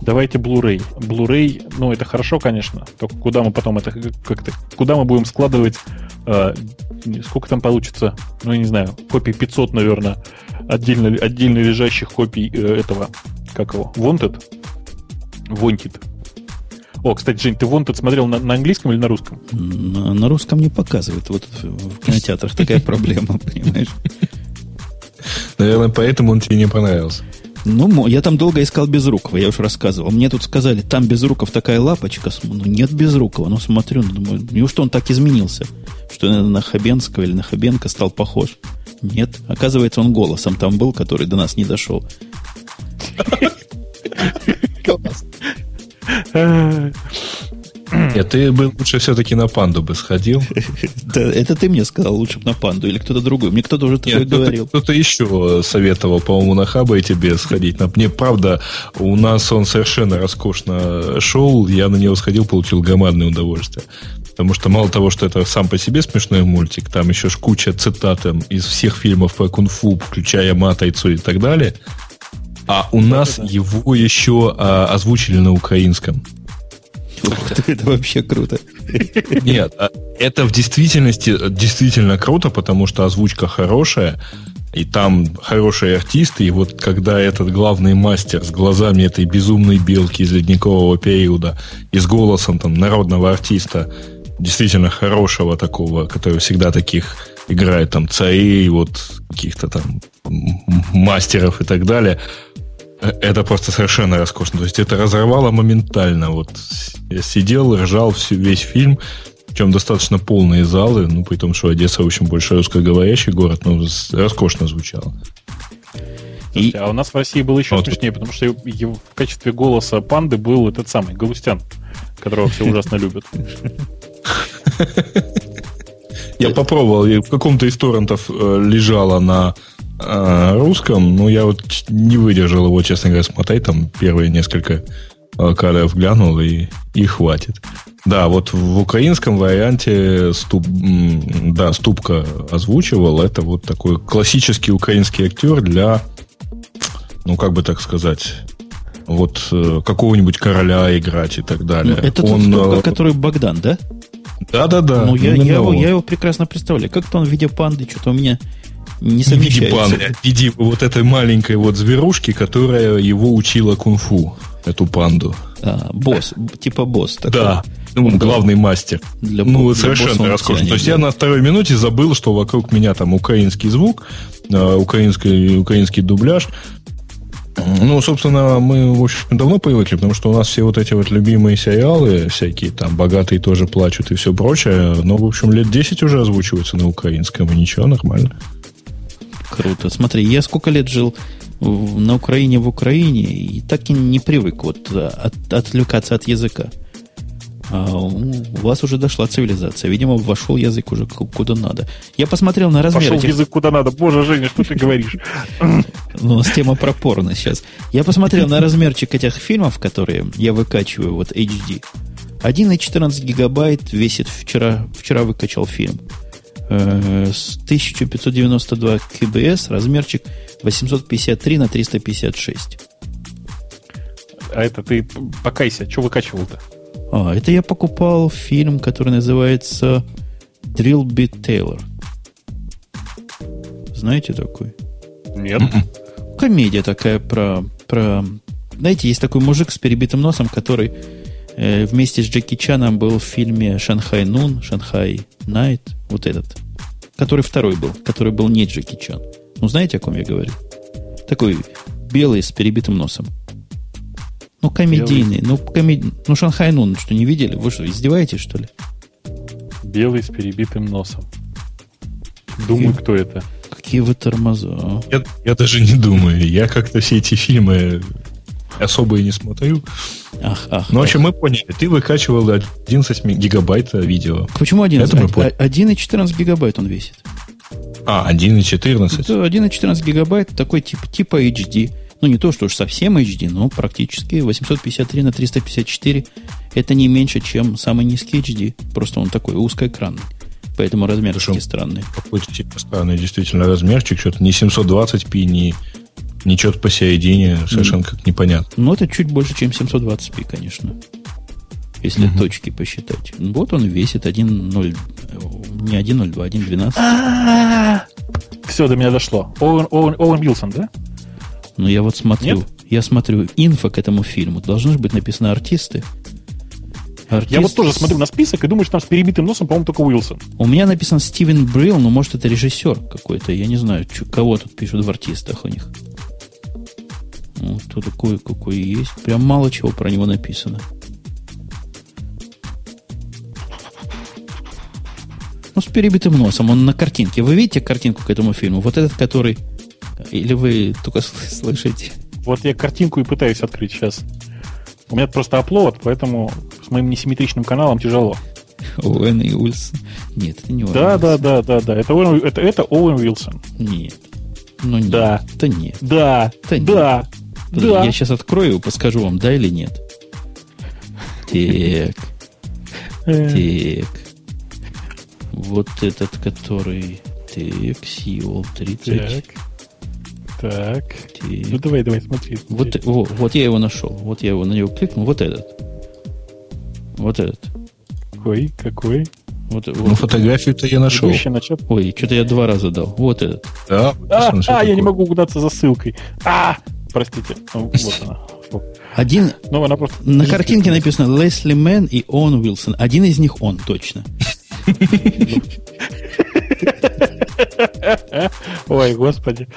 Давайте Blu-ray. Blu-ray, ну, это хорошо, конечно. Только куда мы потом это как-то... Куда мы будем складывать... Э, сколько там получится? Ну, я не знаю. Копий 500, наверное. Отдельно, отдельно лежащих копий э, этого... Как его? Wanted? Wanted. О, кстати, Жень, ты Wanted смотрел на, на английском или на русском? На, на русском не показывают. Вот в кинотеатрах такая *laughs* проблема, понимаешь? Наверное, поэтому он тебе не понравился. Ну, я там долго искал Безрукова, я уж рассказывал. Мне тут сказали, там Безруков такая лапочка. Ну, нет Безрукова. Ну, смотрю, ну, думаю, неужто он так изменился? Что я на Хабенского или на Хабенко стал похож? Нет. Оказывается, он голосом там был, который до нас не дошел. Нет, ты бы лучше все-таки на панду бы сходил. *laughs* Да, это ты мне сказал, лучше бы на панду, или кто-то другой. Мне кто-то уже такое говорил. Кто-то еще советовал, по-моему, на хаба и тебе сходить. Мне, правда, у нас он совершенно роскошно шел, я на него сходил, получил громадное удовольствие. Потому что мало того, что это сам по себе смешной мультик, там еще ж куча цитат из всех фильмов по кунг-фу, включая Матайцу и так далее. А у нас его еще а, озвучили на украинском. *laughs* Это вообще круто. Нет, а это в действительности действительно круто, потому что озвучка хорошая, и там хорошие артисты, и вот когда этот главный мастер с глазами этой безумной белки из ледникового периода и с голосом там народного артиста, действительно хорошего такого, который всегда таких играет там царей, вот каких-то там мастеров и так далее, это просто совершенно роскошно. То есть это разорвало моментально. Вот я сидел, ржал всю, весь фильм, причем достаточно полные залы, ну, при том, что Одесса очень большой русскоговорящий город, но роскошно звучало. И... А у нас в России было еще вот. смешнее, потому что в качестве голоса панды был этот самый Галустян, которого все ужасно любят. Я попробовал, в каком-то из торрентов э, лежала на э, русском, но я вот не выдержал его, честно говоря, смотреть. Там первые несколько э, кадров глянул и, и хватит. Да, вот в украинском варианте ступ, да, Ступка озвучивал. Это вот такой классический украинский актер для, ну, как бы так сказать, вот э, какого-нибудь короля играть и так далее. Ну, это он, тот Ступка, э, который Богдан, да? Да-да-да. Ну, я, я, его, я его прекрасно представляю. Как-то он в виде панды, что-то у меня не совмещается. В виде панды, а в виде вот этой маленькой вот зверушки, которая его учила кунг-фу, эту панду. А, босс, типа босс такой. Да, ну, главный мастер. Для, ну, для совершенно роскошно. То есть я на второй минуте забыл, что вокруг меня там украинский звук, а, украинский, украинский дубляж. Ну, собственно, мы, в общем, давно привыкли, потому что у нас все вот эти вот любимые сериалы, всякие там «Богатые тоже плачут» и все прочее, но, в общем, лет 10 уже озвучиваются на украинском, и ничего, нормально. Круто. Смотри, я сколько лет жил на Украине в Украине, и так и не привык вот э, от, отвлекаться от языка. А у вас уже дошла цивилизация. Видимо, вошел язык уже куда надо. Я посмотрел на размер Пошел этих... язык куда надо. Боже, Женя, что ты говоришь? *laughs* Ну, у нас тема про порно сейчас. Я посмотрел на размерчик этих фильмов, которые я выкачиваю, вот HD. 1,14 гигабайт весит вчера, вчера выкачал фильм. Э, с 1592 КБС, размерчик 853 на 356. А это ты покайся, что выкачивал-то? А, это я покупал фильм, который называется Drill Bit Taylor. Знаете такой? Нет. Комедия такая про, про... Знаете, есть такой мужик с перебитым носом, который э, вместе с Джеки Чаном был в фильме «Шанхай Нун», «Шанхай Найт», вот этот. Который второй был, который был не Джеки Чан. Ну, знаете, о ком я говорю? Такой белый с перебитым носом. Ну, комедийный. Ну, комед... ну, Шанхай Нун, что, не видели? Вы что, издеваетесь, что ли? Белый с перебитым носом. Думаю, кто это. Какие вы тормоза. А? Я, я даже не думаю. Я как-то все эти фильмы особо и не смотрю. Ах, ах. Ну, в общем, мы поняли. Ты выкачивал 11 гигабайт видео. Почему 11? Это мы поняли. 1,14 гигабайт он весит. А, 1,14? Это 1,14 гигабайт, такой тип, типа HD. Ну, не то, что уж совсем HD, но практически 853 на 354. Это не меньше, чем самый низкий HD. Просто он такой узкоэкранный. Поэтому размерчики странные. Какой-то типа странный действительно размерчик. Что-то не 720p, не, что-то посередине. Совершенно как непонятно. Ну, это чуть больше, чем 720p, конечно. Если угу. точки посчитать. Вот он весит 1.0... Не 1.02, 1.12. Все, до меня дошло. Оуэн, Вилсон, да? Ну, я вот смотрю, Нет? я смотрю инфо к этому фильму. Должны же быть написаны артисты. Артист... Я вот тоже смотрю на список и думаю, что там с перебитым носом, по-моему, только Уилсон. У меня написан Стивен Брилл, но может это режиссер какой-то. Я не знаю, кого тут пишут в артистах у них. Вот тут кое-какой есть. Прям мало чего про него написано. Ну, с перебитым носом. Он на картинке. Вы видите картинку к этому фильму? Вот этот, который... Или вы только слышите? Вот я картинку и пытаюсь открыть сейчас. У меня просто оплот, поэтому с моим несимметричным каналом тяжело. *laughs* Оуэн и Уилсон. Нет, это не Оуэн Да, да, да, да, да. Это, Оуэн, это, это Оуэн Уилсон. Нет. Ну нет. Да. Да нет. Да. Да. Да. Да. Я сейчас открою и подскажу вам, да или нет. Так. Э. Так. Вот этот, который... Так, Сиол 30. Так. Так. Ну давай, давай, смотри. Вот, вот, вот я его нашел. Вот я его на него кликнул. Вот этот. Вот этот. Какой? Какой? Вот, вот. Ну, фотографию-то я нашел. Ой, что-то я два раза дал. Вот этот. Да, а, а я не могу угадаться за ссылкой. А, простите. Вот она. Один, ну, она просто... на картинке написано Лесли Мэн и Он Уилсон. Один из них он, точно. *laughs* Ой, господи.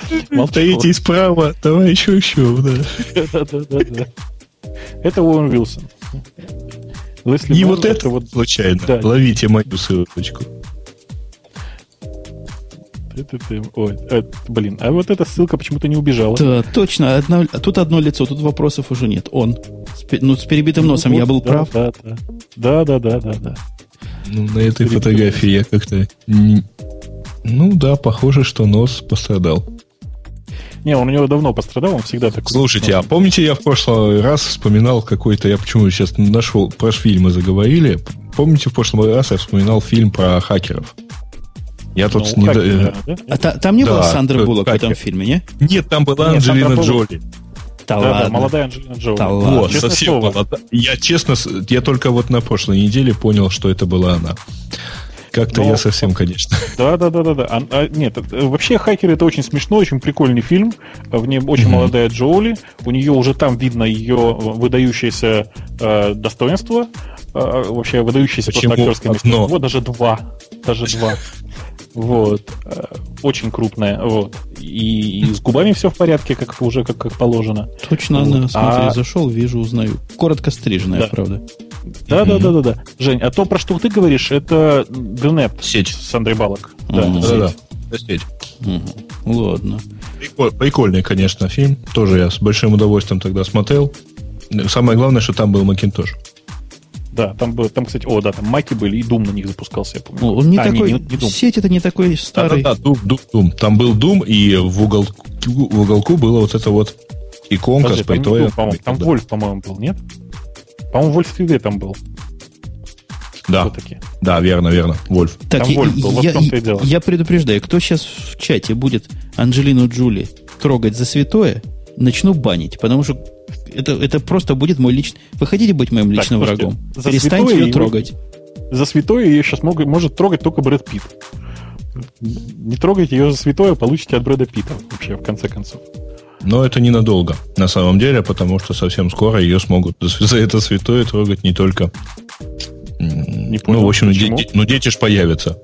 Стоите справа, давай еще еще, да. Да, да, да, да. Это Уоррен Уилсон. Лесли Не вот это вот случайно. Ловите мою ссылочку. Это ты, ой, э, блин, а вот эта ссылка почему-то не убежала. Да, точно. Одно, тут одно лицо, тут вопросов уже нет. Он. С, ну, с перебитым носом ну, я был да, прав. Да, да. Да, да, да, да, да. Ну, на этой фотографии я как-то... Ну да, похоже, что нос пострадал. Не, он у него давно пострадал, он всегда такой. Слушайте, а помните, я в прошлый раз вспоминал какой-то, я почему сейчас нашел, про фильмы заговорили. Помните, в прошлый раз я вспоминал фильм про хакеров? Я тут ну, не... Хакер, да? А та, там не да, было Сандры Буллок в этом фильме, не? Нет, там была Нет, Анджелина Джоли. Да, да, да, молодая Анджелина Джоли. Да вот, совсем молодая. Я честно, я только вот на прошлой неделе понял, что это была она. Как-то Но... я совсем, конечно. Да, да, да, да, да. А, а, нет, вообще Хакеры это очень смешной, очень прикольный фильм. В нем очень mm-hmm. молодая Джоули. У нее уже там видно ее выдающееся э, достоинство. Э, вообще выдающееся Почему просто актерское мастерство. Вот даже два. Даже два. Вот. Э, очень крупная. Вот. И, и с губами все в порядке, как уже как, как положено. Точно, вот. она, смотри, а... зашел, вижу, узнаю. Коротко стриженная, да. правда. Да, да, да, да, да. Жень, а то, про что ты говоришь, это DNET сеть с Андрей Балок. Да, да, да. Сеть. Ладно. Прикольный, конечно, фильм. Тоже я с большим удовольствием тогда смотрел. Самое главное, что там был Макинтош. Да, там, было, там, кстати, о, да, там маки были, и Doom на них запускался, я помню. Он не а, такой, не, не, не сеть это не такой старый. Да, да, да, Doom, Doom, Doom. Там был Doom, и в уголку, в уголку была вот эта вот иконка Подожди, с пойтой. Там, Doom, там да. Вольф, по-моему, был, нет? По-моему, Вольф TV там был. Да, Все-таки. да, верно, верно, Вольф. Так, там Вольф был, вот я, я предупреждаю, кто сейчас в чате будет Анджелину Джули трогать за святое, начну банить, потому что это, это просто будет мой личный... Вы хотите быть моим личным так, врагом? Перестаньте ее трогать. За святое ее сейчас мог, может трогать только Брэд Питт. Не трогайте ее за святое, получите от Брэда Питта вообще, в конце концов. Но это ненадолго, на самом деле, потому что совсем скоро ее смогут за это святое трогать не только... Не понял, ну, в общем, дети, ну, дети ж появятся.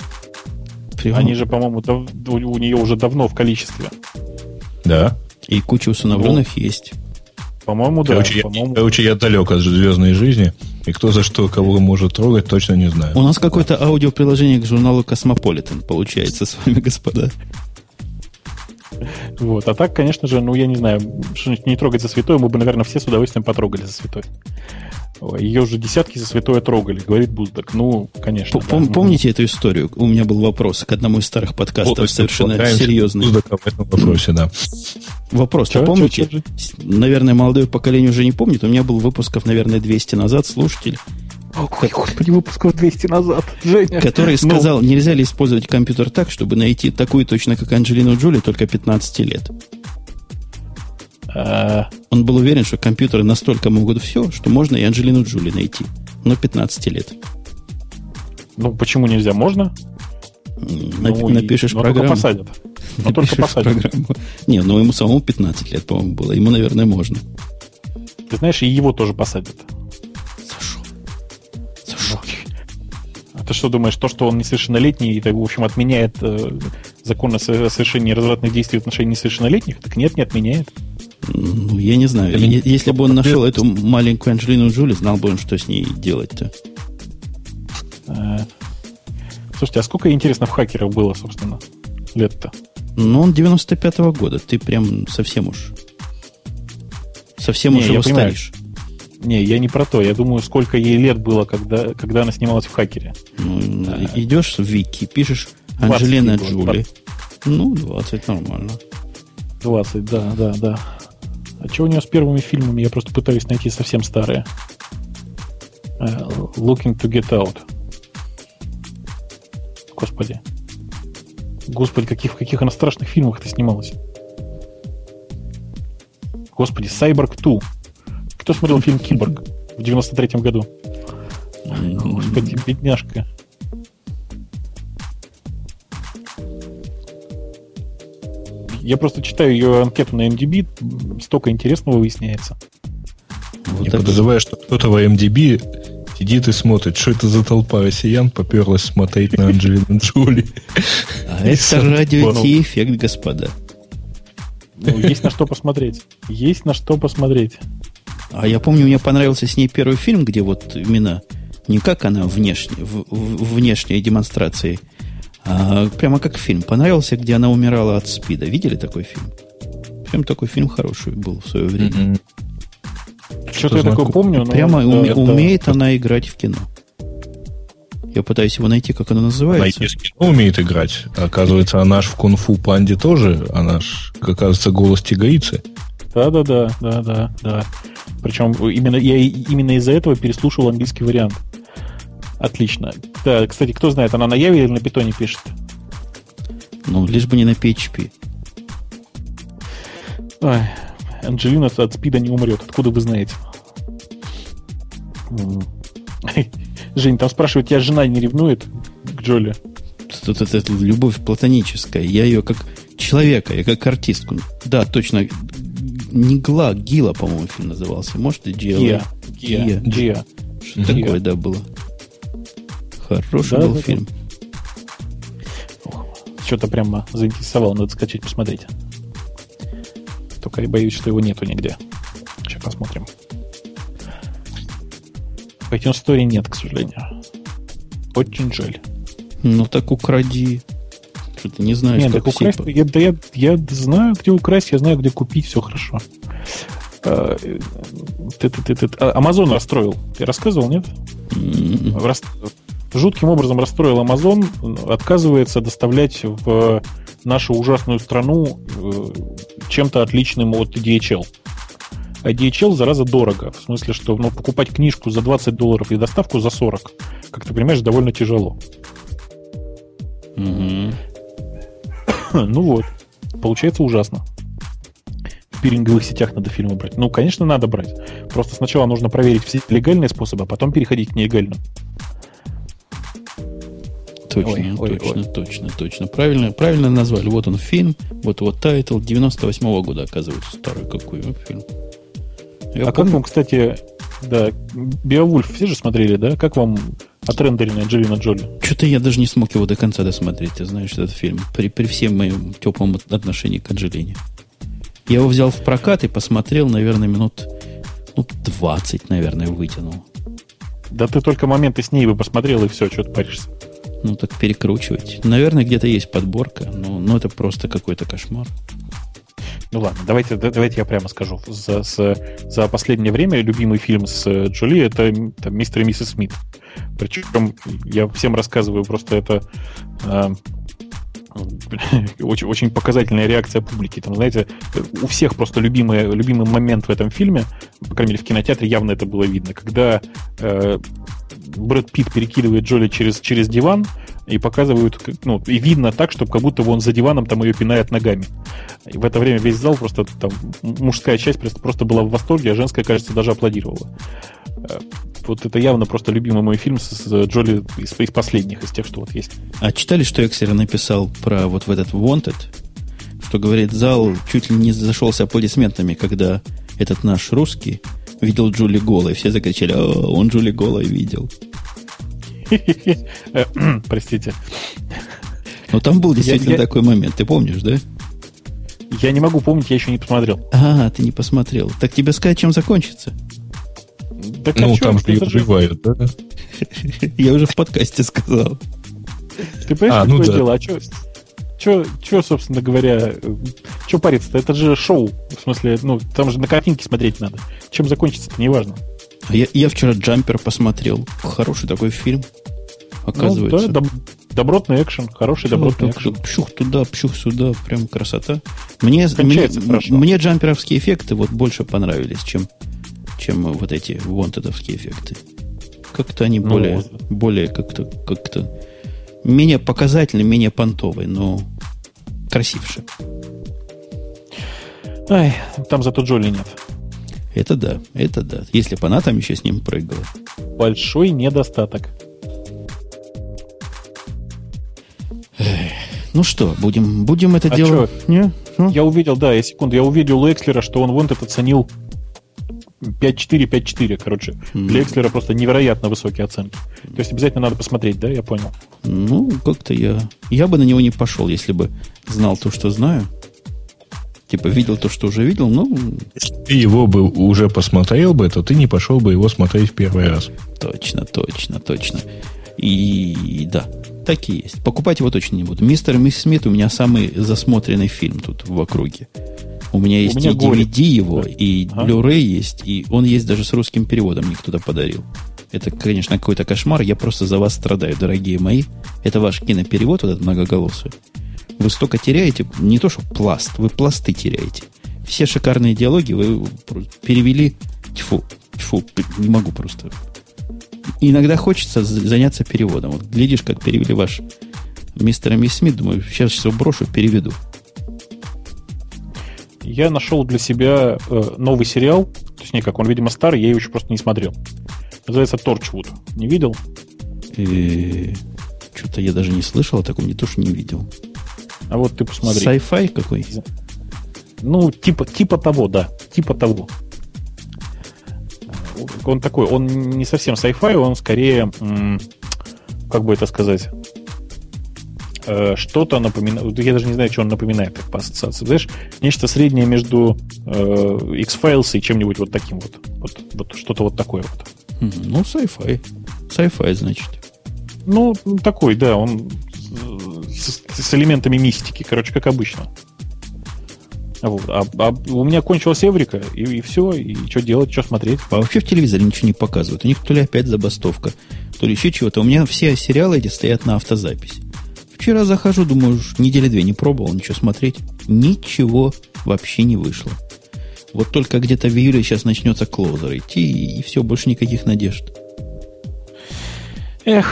Они же, по-моему, у нее уже давно в количестве. Да. И куча усыновленных ну, есть. По-моему, да. Короче, по-моему... Я, короче, я далек от звездной жизни, и кто за что кого может трогать, точно не знаю. У нас какое-то аудиоприложение к журналу Космополитен получается с вами, господа. *laughs* Вот. А так, конечно же, ну, я не знаю, что не трогать за святое, мы бы, наверное, все с удовольствием потрогали за святое. Ее уже десятки за святое трогали, говорит Буздак. Ну, конечно. Пом- да. Помните эту историю? У меня был вопрос к одному из старых подкастов, вот, совершенно серьезный. Буздаком в этом вопросе, да. Вопрос, чё, помните? Чё, чё, наверное, молодое поколение уже не помнит. У меня был выпусков, наверное, 200 назад слушатель. Ой, господи, выпусков 200 назад, Женя. Который ну. сказал, нельзя ли использовать компьютер так, чтобы найти такую точно, как Анджелину Джоли, только 15 лет. А... Он был уверен, что компьютеры настолько могут все, что можно и Анджелину Джули найти. Но 15 лет. Ну, почему нельзя? Можно? На, ну, напишешь но программу. Только посадят. Но *laughs* только посадят. Программу. Не, ну ему самому 15 лет, по-моему, было. Ему, наверное, можно. Ты знаешь, и его тоже посадят. Ты что думаешь, то, что он несовершеннолетний, и, в общем, отменяет э, закон о совершении развратных действий в отношении несовершеннолетних? Так нет, не отменяет. Ну, я не знаю. Или... Если бы он нашел эту маленькую Анджелину Джоли, знал бы он, что с ней делать-то. Э, слушайте, а сколько, интересно, в хакерах было, собственно, лет-то? Ну, он 95-го года. Ты прям совсем уж... Совсем не, уж его понимаю. старишь. Не, я не про то. Я думаю, сколько ей лет было, когда, когда она снималась в хакере. Ну, а, идешь в Вики, пишешь Анджелина Джоли. Ну, 20 нормально. 20, да, да, да. А что у нее с первыми фильмами? Я просто пытаюсь найти совсем старые. Uh, looking to get out. Господи. Господи, каких, в каких она страшных фильмах ты снималась? Господи, Cyborg 2. Кто смотрел фильм Киборг в 93-м году? Господи, бедняжка. Я просто читаю ее анкету на MDB, столько интересного выясняется. Вот Я подозреваю, что кто-то в MDB сидит и смотрит, что это за толпа россиян поперлась смотреть на Анджелину Джоли. А это радио эффект, господа. Ну, есть на что посмотреть. Есть на что посмотреть. А я помню, мне понравился с ней первый фильм, где вот именно не как она внешне, в, в, внешней демонстрации а, прямо как фильм. Понравился, где она умирала от спида. Видели такой фильм? Прям такой фильм хороший был в свое время. Mm-hmm. Что-то я такое помню. Но Прямо да, уме, это... умеет она играть в кино. Я пытаюсь его найти, как оно называется. Найти кино умеет играть. Оказывается, она ж в кунг-фу панде тоже. Она ж, оказывается, голос тигрицы. Да, да, да, да, да, да. Причем именно я именно из-за этого переслушал английский вариант. Отлично. Да, кстати, кто знает, она на Яве или на питоне пишет? Ну, лишь бы не на PHP. Ой, Анджелина от спида не умрет. Откуда вы знаете? *laughs* Жень, там спрашивают, тебя жена не ревнует к Джоли? Тут это, это любовь платоническая. Я ее как человека, я как артистку. Да, точно. Не Гла, Гила, по-моему, фильм назывался. Может, и Гия. Гия. Гия. Что такое, да, было? Хороший да, был да, фильм. Что-то прямо заинтересовало, надо скачать, посмотреть. Только я боюсь, что его нету нигде. Сейчас посмотрим. В iTunes Store нет, к сожалению. Очень жаль. Ну так укради. Что ты не знаешь, Нет, как так украсть, я, да я, я знаю, где украсть, я знаю, где купить, все хорошо. А, ты, ты, Амазон расстроил. Ты рассказывал, нет? Mm-hmm. Рас, жутким образом расстроил Amazon, отказывается доставлять в нашу ужасную страну э, чем-то отличным от DHL. А DHL, зараза, дорого. В смысле, что ну, покупать книжку за 20 долларов и доставку за 40, как ты понимаешь, довольно тяжело. Угу. *clears throat* ну вот. Получается ужасно. В пиринговых сетях надо фильмы брать. Ну, конечно, надо брать. Просто сначала нужно проверить все легальные способы, а потом переходить к нелегальным. Точно, ой, точно, ой, точно, точно. Правильно, правильно назвали. Вот он фильм, вот вот title 98 -го года, оказывается, старый какой фильм. Я а помню... как вам, кстати, да, Биовульф все же смотрели, да? Как вам отрендеренная Анджелина Джоли? Что-то я даже не смог его до конца досмотреть, ты знаешь, этот фильм. При, при всем моем теплом отношении к Анджелине. Я его взял в прокат и посмотрел, наверное, минут ну, 20, наверное, вытянул. Да ты только моменты с ней бы посмотрел, и все, что ты паришься. Ну, так перекручивать. Наверное, где-то есть подборка, но, но это просто какой-то кошмар. Ну ладно, давайте, давайте я прямо скажу. За, за, за последнее время любимый фильм с Джоли это, это «Мистер и миссис Смит». Причем я всем рассказываю, просто это э, *laughs* очень, очень показательная реакция публики. Там, знаете, у всех просто любимый, любимый момент в этом фильме, по крайней мере, в кинотеатре явно это было видно, когда э, Брэд Питт перекидывает Джоли через, через диван и показывают, ну, и видно так, чтобы как будто он за диваном там ее пинает ногами. И в это время весь зал просто там, мужская часть просто, просто была в восторге, а женская, кажется, даже аплодировала. Э, вот это явно просто любимый мой фильм с, с Джоли из, из последних, из тех, что вот есть. А читали, что Эксер написал про вот в этот Wanted? Что, говорит, зал чуть ли не зашелся аплодисментами, когда этот наш русский видел Джули голой. Все закричали, О, он Джули голой видел. *laughs* *clears throat* Простите. Но там был действительно такой момент, ты помнишь, да? Я не могу помнить, я еще не посмотрел. А, ты не посмотрел. Так тебе сказать, чем закончится? Так, ну, а там же ее убивают, да? *laughs* Я уже в подкасте сказал. Ты понимаешь, а, ну какое да. дело? А что, что, что, собственно говоря, что париться-то? Это же шоу. В смысле, ну, там же на картинке смотреть надо. Чем закончится-то, неважно. А я, я вчера «Джампер» посмотрел. Хороший такой фильм, оказывается. Ну, да, доб- добротный экшен, хороший добротный экшен. Пшух туда, пшух сюда, прям красота. Мне, мне, мне джамперовские эффекты вот больше понравились, чем, чем вот эти вонтедовские эффекты. Как-то они ну, более, вот. более как-то, как-то менее показательный, менее понтовый, но красивше. Ай, там зато Джоли нет. Это да, это да. Если бы она там еще с ним прыгала. Большой недостаток. Ну что, будем, будем это а делать? Не? Ну? Я увидел, да, я секунду, я увидел у Экслера, что он вон этот оценил 5-4, 5-4, короче. Mm. Для Экслера просто невероятно высокие оценки. То есть обязательно надо посмотреть, да, я понял. Ну, как-то я... Я бы на него не пошел, если бы знал то, что знаю. Типа, видел то, что уже видел, ну... Если ты его бы уже посмотрел бы, то ты не пошел бы его смотреть в первый раз. Точно, точно, точно. И да, такие есть. Покупать его точно не буду. Мистер и мисс Смит у меня самый засмотренный фильм тут в округе. У меня есть у меня и DVD голик. его, и ага. Blu-ray есть, и он есть даже с русским переводом, мне кто-то подарил. Это, конечно, какой-то кошмар. Я просто за вас страдаю, дорогие мои. Это ваш киноперевод, вот этот многоголосый. Вы столько теряете, не то что пласт, вы пласты теряете. Все шикарные диалоги вы перевели, тьфу, тьфу, не могу просто. Иногда хочется заняться переводом. Вот глядишь, как перевели ваш мистер и мисс Смит, думаю, сейчас все брошу, переведу я нашел для себя э, новый сериал. То есть, не как он, видимо, старый, я его еще просто не смотрел. Называется Торчвуд. Не видел? И... Что-то я даже не слышал о таком, не то, что не видел. А вот ты посмотри. Sci-fi какой? Ну, типа, типа того, да. Типа того. Он такой, он не совсем sci-fi, он скорее, как бы это сказать, э, что-то напоминает, я даже не знаю, что он напоминает так по ассоциации, знаешь, нечто среднее между э, X-Files и чем-нибудь вот таким вот, вот, вот что-то вот такое вот. Ну, sci-fi. Sci-fi, значит. Ну, такой, да, он с, с элементами мистики, короче, как обычно. Вот. А, а у меня кончилась Эврика, и, и все, и что делать, что смотреть. А вообще в телевизоре ничего не показывают. У них то ли опять забастовка, то ли еще чего-то. У меня все сериалы эти стоят на автозапись. Вчера захожу, думаю, недели две не пробовал ничего смотреть. Ничего вообще не вышло. Вот только где-то в июле сейчас начнется клоузер идти, и все, больше никаких надежд. Эх,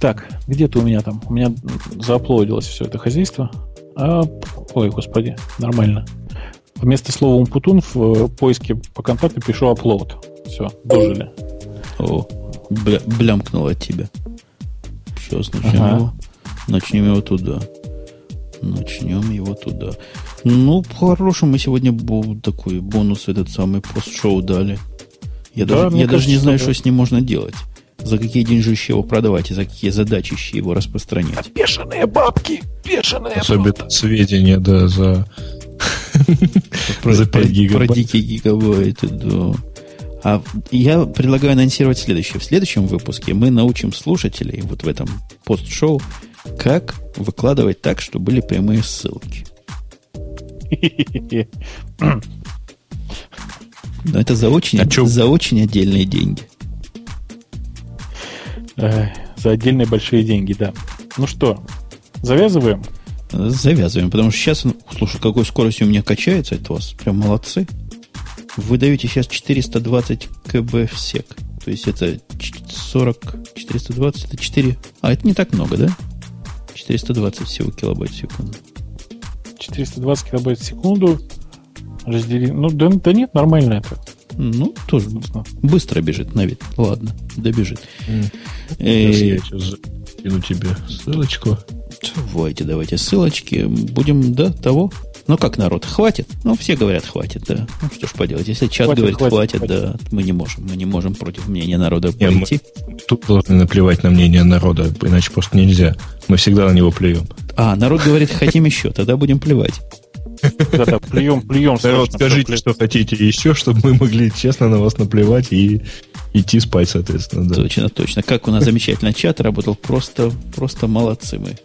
так, где-то у меня там, у меня зааплодилось все это хозяйство. А, ой, господи, нормально. Вместо слова умпутун в поиске по контакту пишу upload. Все, дожили. О, бля, блямкнуло от тебя. Сейчас начнем ага. Начнем его туда. Начнем его туда. Ну, по-хорошему, мы сегодня бо- такой бонус этот самый пост-шоу дали. Я, да, даже, я кажется, даже не знаю, что, что с ним можно делать. За какие деньжища его продавать и за какие задачища его распространять. А бешеные бабки! Бешеные Особенно бабки. сведения, да, за... *laughs* за 5 гигабайт. Про дикие гигабайты, да. А я предлагаю анонсировать следующее. В следующем выпуске мы научим слушателей вот в этом пост-шоу как выкладывать так, чтобы были прямые ссылки. Но это за очень, а за очень отдельные деньги. За отдельные большие деньги, да. Ну что, завязываем? Завязываем, потому что сейчас, ну, слушай, какой скоростью у меня качается от вас. Прям молодцы. Вы даете сейчас 420 кб в сек. То есть это 40, 420, это 4... А, это не так много, да? 420 всего килобайт в секунду. 420 килобайт в секунду раздели. Ну, да, да нет, нормально это. Ну, тоже Собственно. быстро бежит на вид. Ладно, добежит. Mm. Сейчас я сейчас кину тебе ссылочку. Давайте, давайте ссылочки. Будем, да, того. Ну, как народ, хватит? Ну, все говорят, хватит, да. Ну, что ж поделать. Если чат хватит, говорит, хватит, хватит, хватит, да, мы не можем. Мы не можем против мнения народа пойти. Мы тут должны наплевать на мнение народа, иначе просто нельзя. Мы всегда на него плюем. А, народ говорит, хотим еще, тогда будем плевать. Да-да, плюем, плюем. Народ, скажите, что хотите еще, чтобы мы могли честно на вас наплевать и идти спать, соответственно. Да. Точно, точно. Как у нас замечательно чат работал, просто, просто молодцы мы.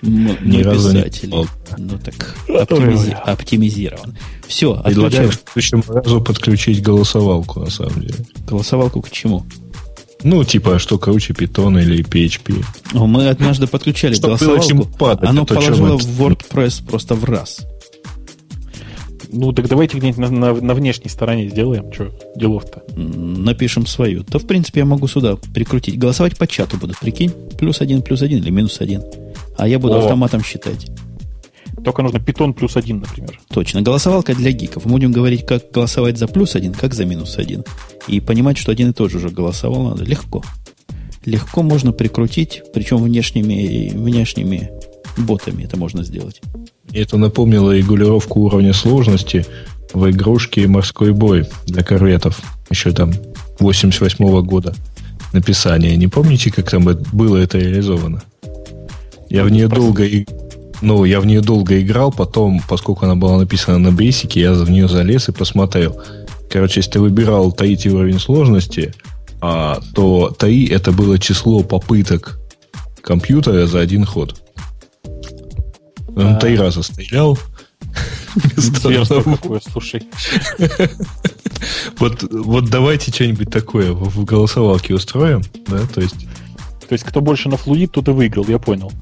Писатели. Не ну так оптимизи... оптимизирован. Все, Предлагаю в следующем разу подключить голосовалку, на самом деле. Голосовалку к чему? Ну, типа, что круче, Python или PHP. О, мы однажды подключали голосовалку. Падать, Оно положило в WordPress просто в раз. Ну, так давайте где-нибудь на, на, на внешней стороне сделаем. Что, делов-то? Напишем свою. То, в принципе, я могу сюда прикрутить. Голосовать по чату буду, прикинь. Плюс один, плюс один или минус один. А я буду О. автоматом считать. Только нужно питон плюс один, например. Точно. Голосовалка для гиков. Мы будем говорить, как голосовать за плюс один, как за минус один. И понимать, что один и тот же уже голосовал надо. Легко. Легко можно прикрутить, причем внешними, внешними ботами это можно сделать. Это напомнило регулировку уровня сложности в игрушке «Морской бой» для корветов. Еще там 88 -го года написания. Не помните, как там было это реализовано? Я в нее долго ну, я в нее долго играл, потом, поскольку она была написана на бейсике, я в нее залез и посмотрел. Короче, если ты выбирал таить уровень сложности, а, то таи это было число попыток компьютера за один ход. Он а... три раза стрелял. *laughs* какое, слушай. *laughs* Вот, вот давайте что-нибудь такое в голосовалке устроим, да, то есть... То есть, кто больше на флуид, тот и выиграл, я понял.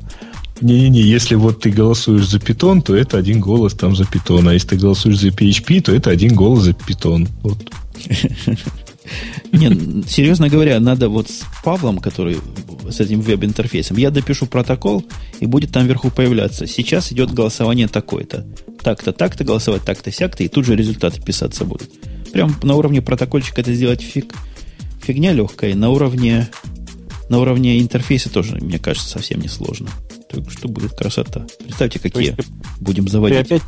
Не-не-не, если вот ты голосуешь за питон, то это один голос там за питон. А если ты голосуешь за PHP, то это один голос за питон. Вот. Не, серьезно говоря, надо вот с Павлом, который с этим веб-интерфейсом, я допишу протокол, и будет там вверху появляться. Сейчас идет голосование такое-то. Так-то, так-то голосовать, так-то, сяк-то, и тут же результаты писаться будут. Прям на уровне протокольчика это сделать фиг, фигня легкая. На уровне, на уровне интерфейса тоже, мне кажется, совсем не сложно. Так что будет красота. Представьте, какие есть, будем заводить. Опять,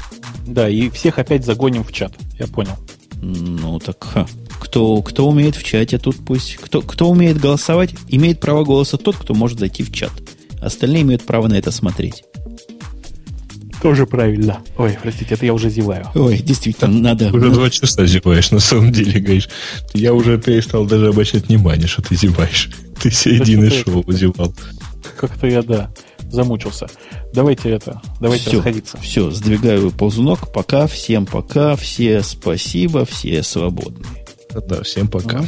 да, и всех опять загоним в чат. Я понял. Ну так, ха. Кто, кто умеет в чате, тут пусть... Кто, кто умеет голосовать, имеет право голоса тот, кто может зайти в чат. Остальные имеют право на это смотреть. Тоже правильно. Ой, простите, это я уже зеваю. Ой, действительно, надо... Уже два часа зеваешь, на самом деле, говоришь. Я уже перестал даже обращать внимание, что ты зеваешь. Ты середины шоу зевал. Как-то я, да замучился. Давайте это, давайте все, расходиться. Все, сдвигаю ползунок. Пока, всем пока, все спасибо, все свободны. Да, всем пока. Угу.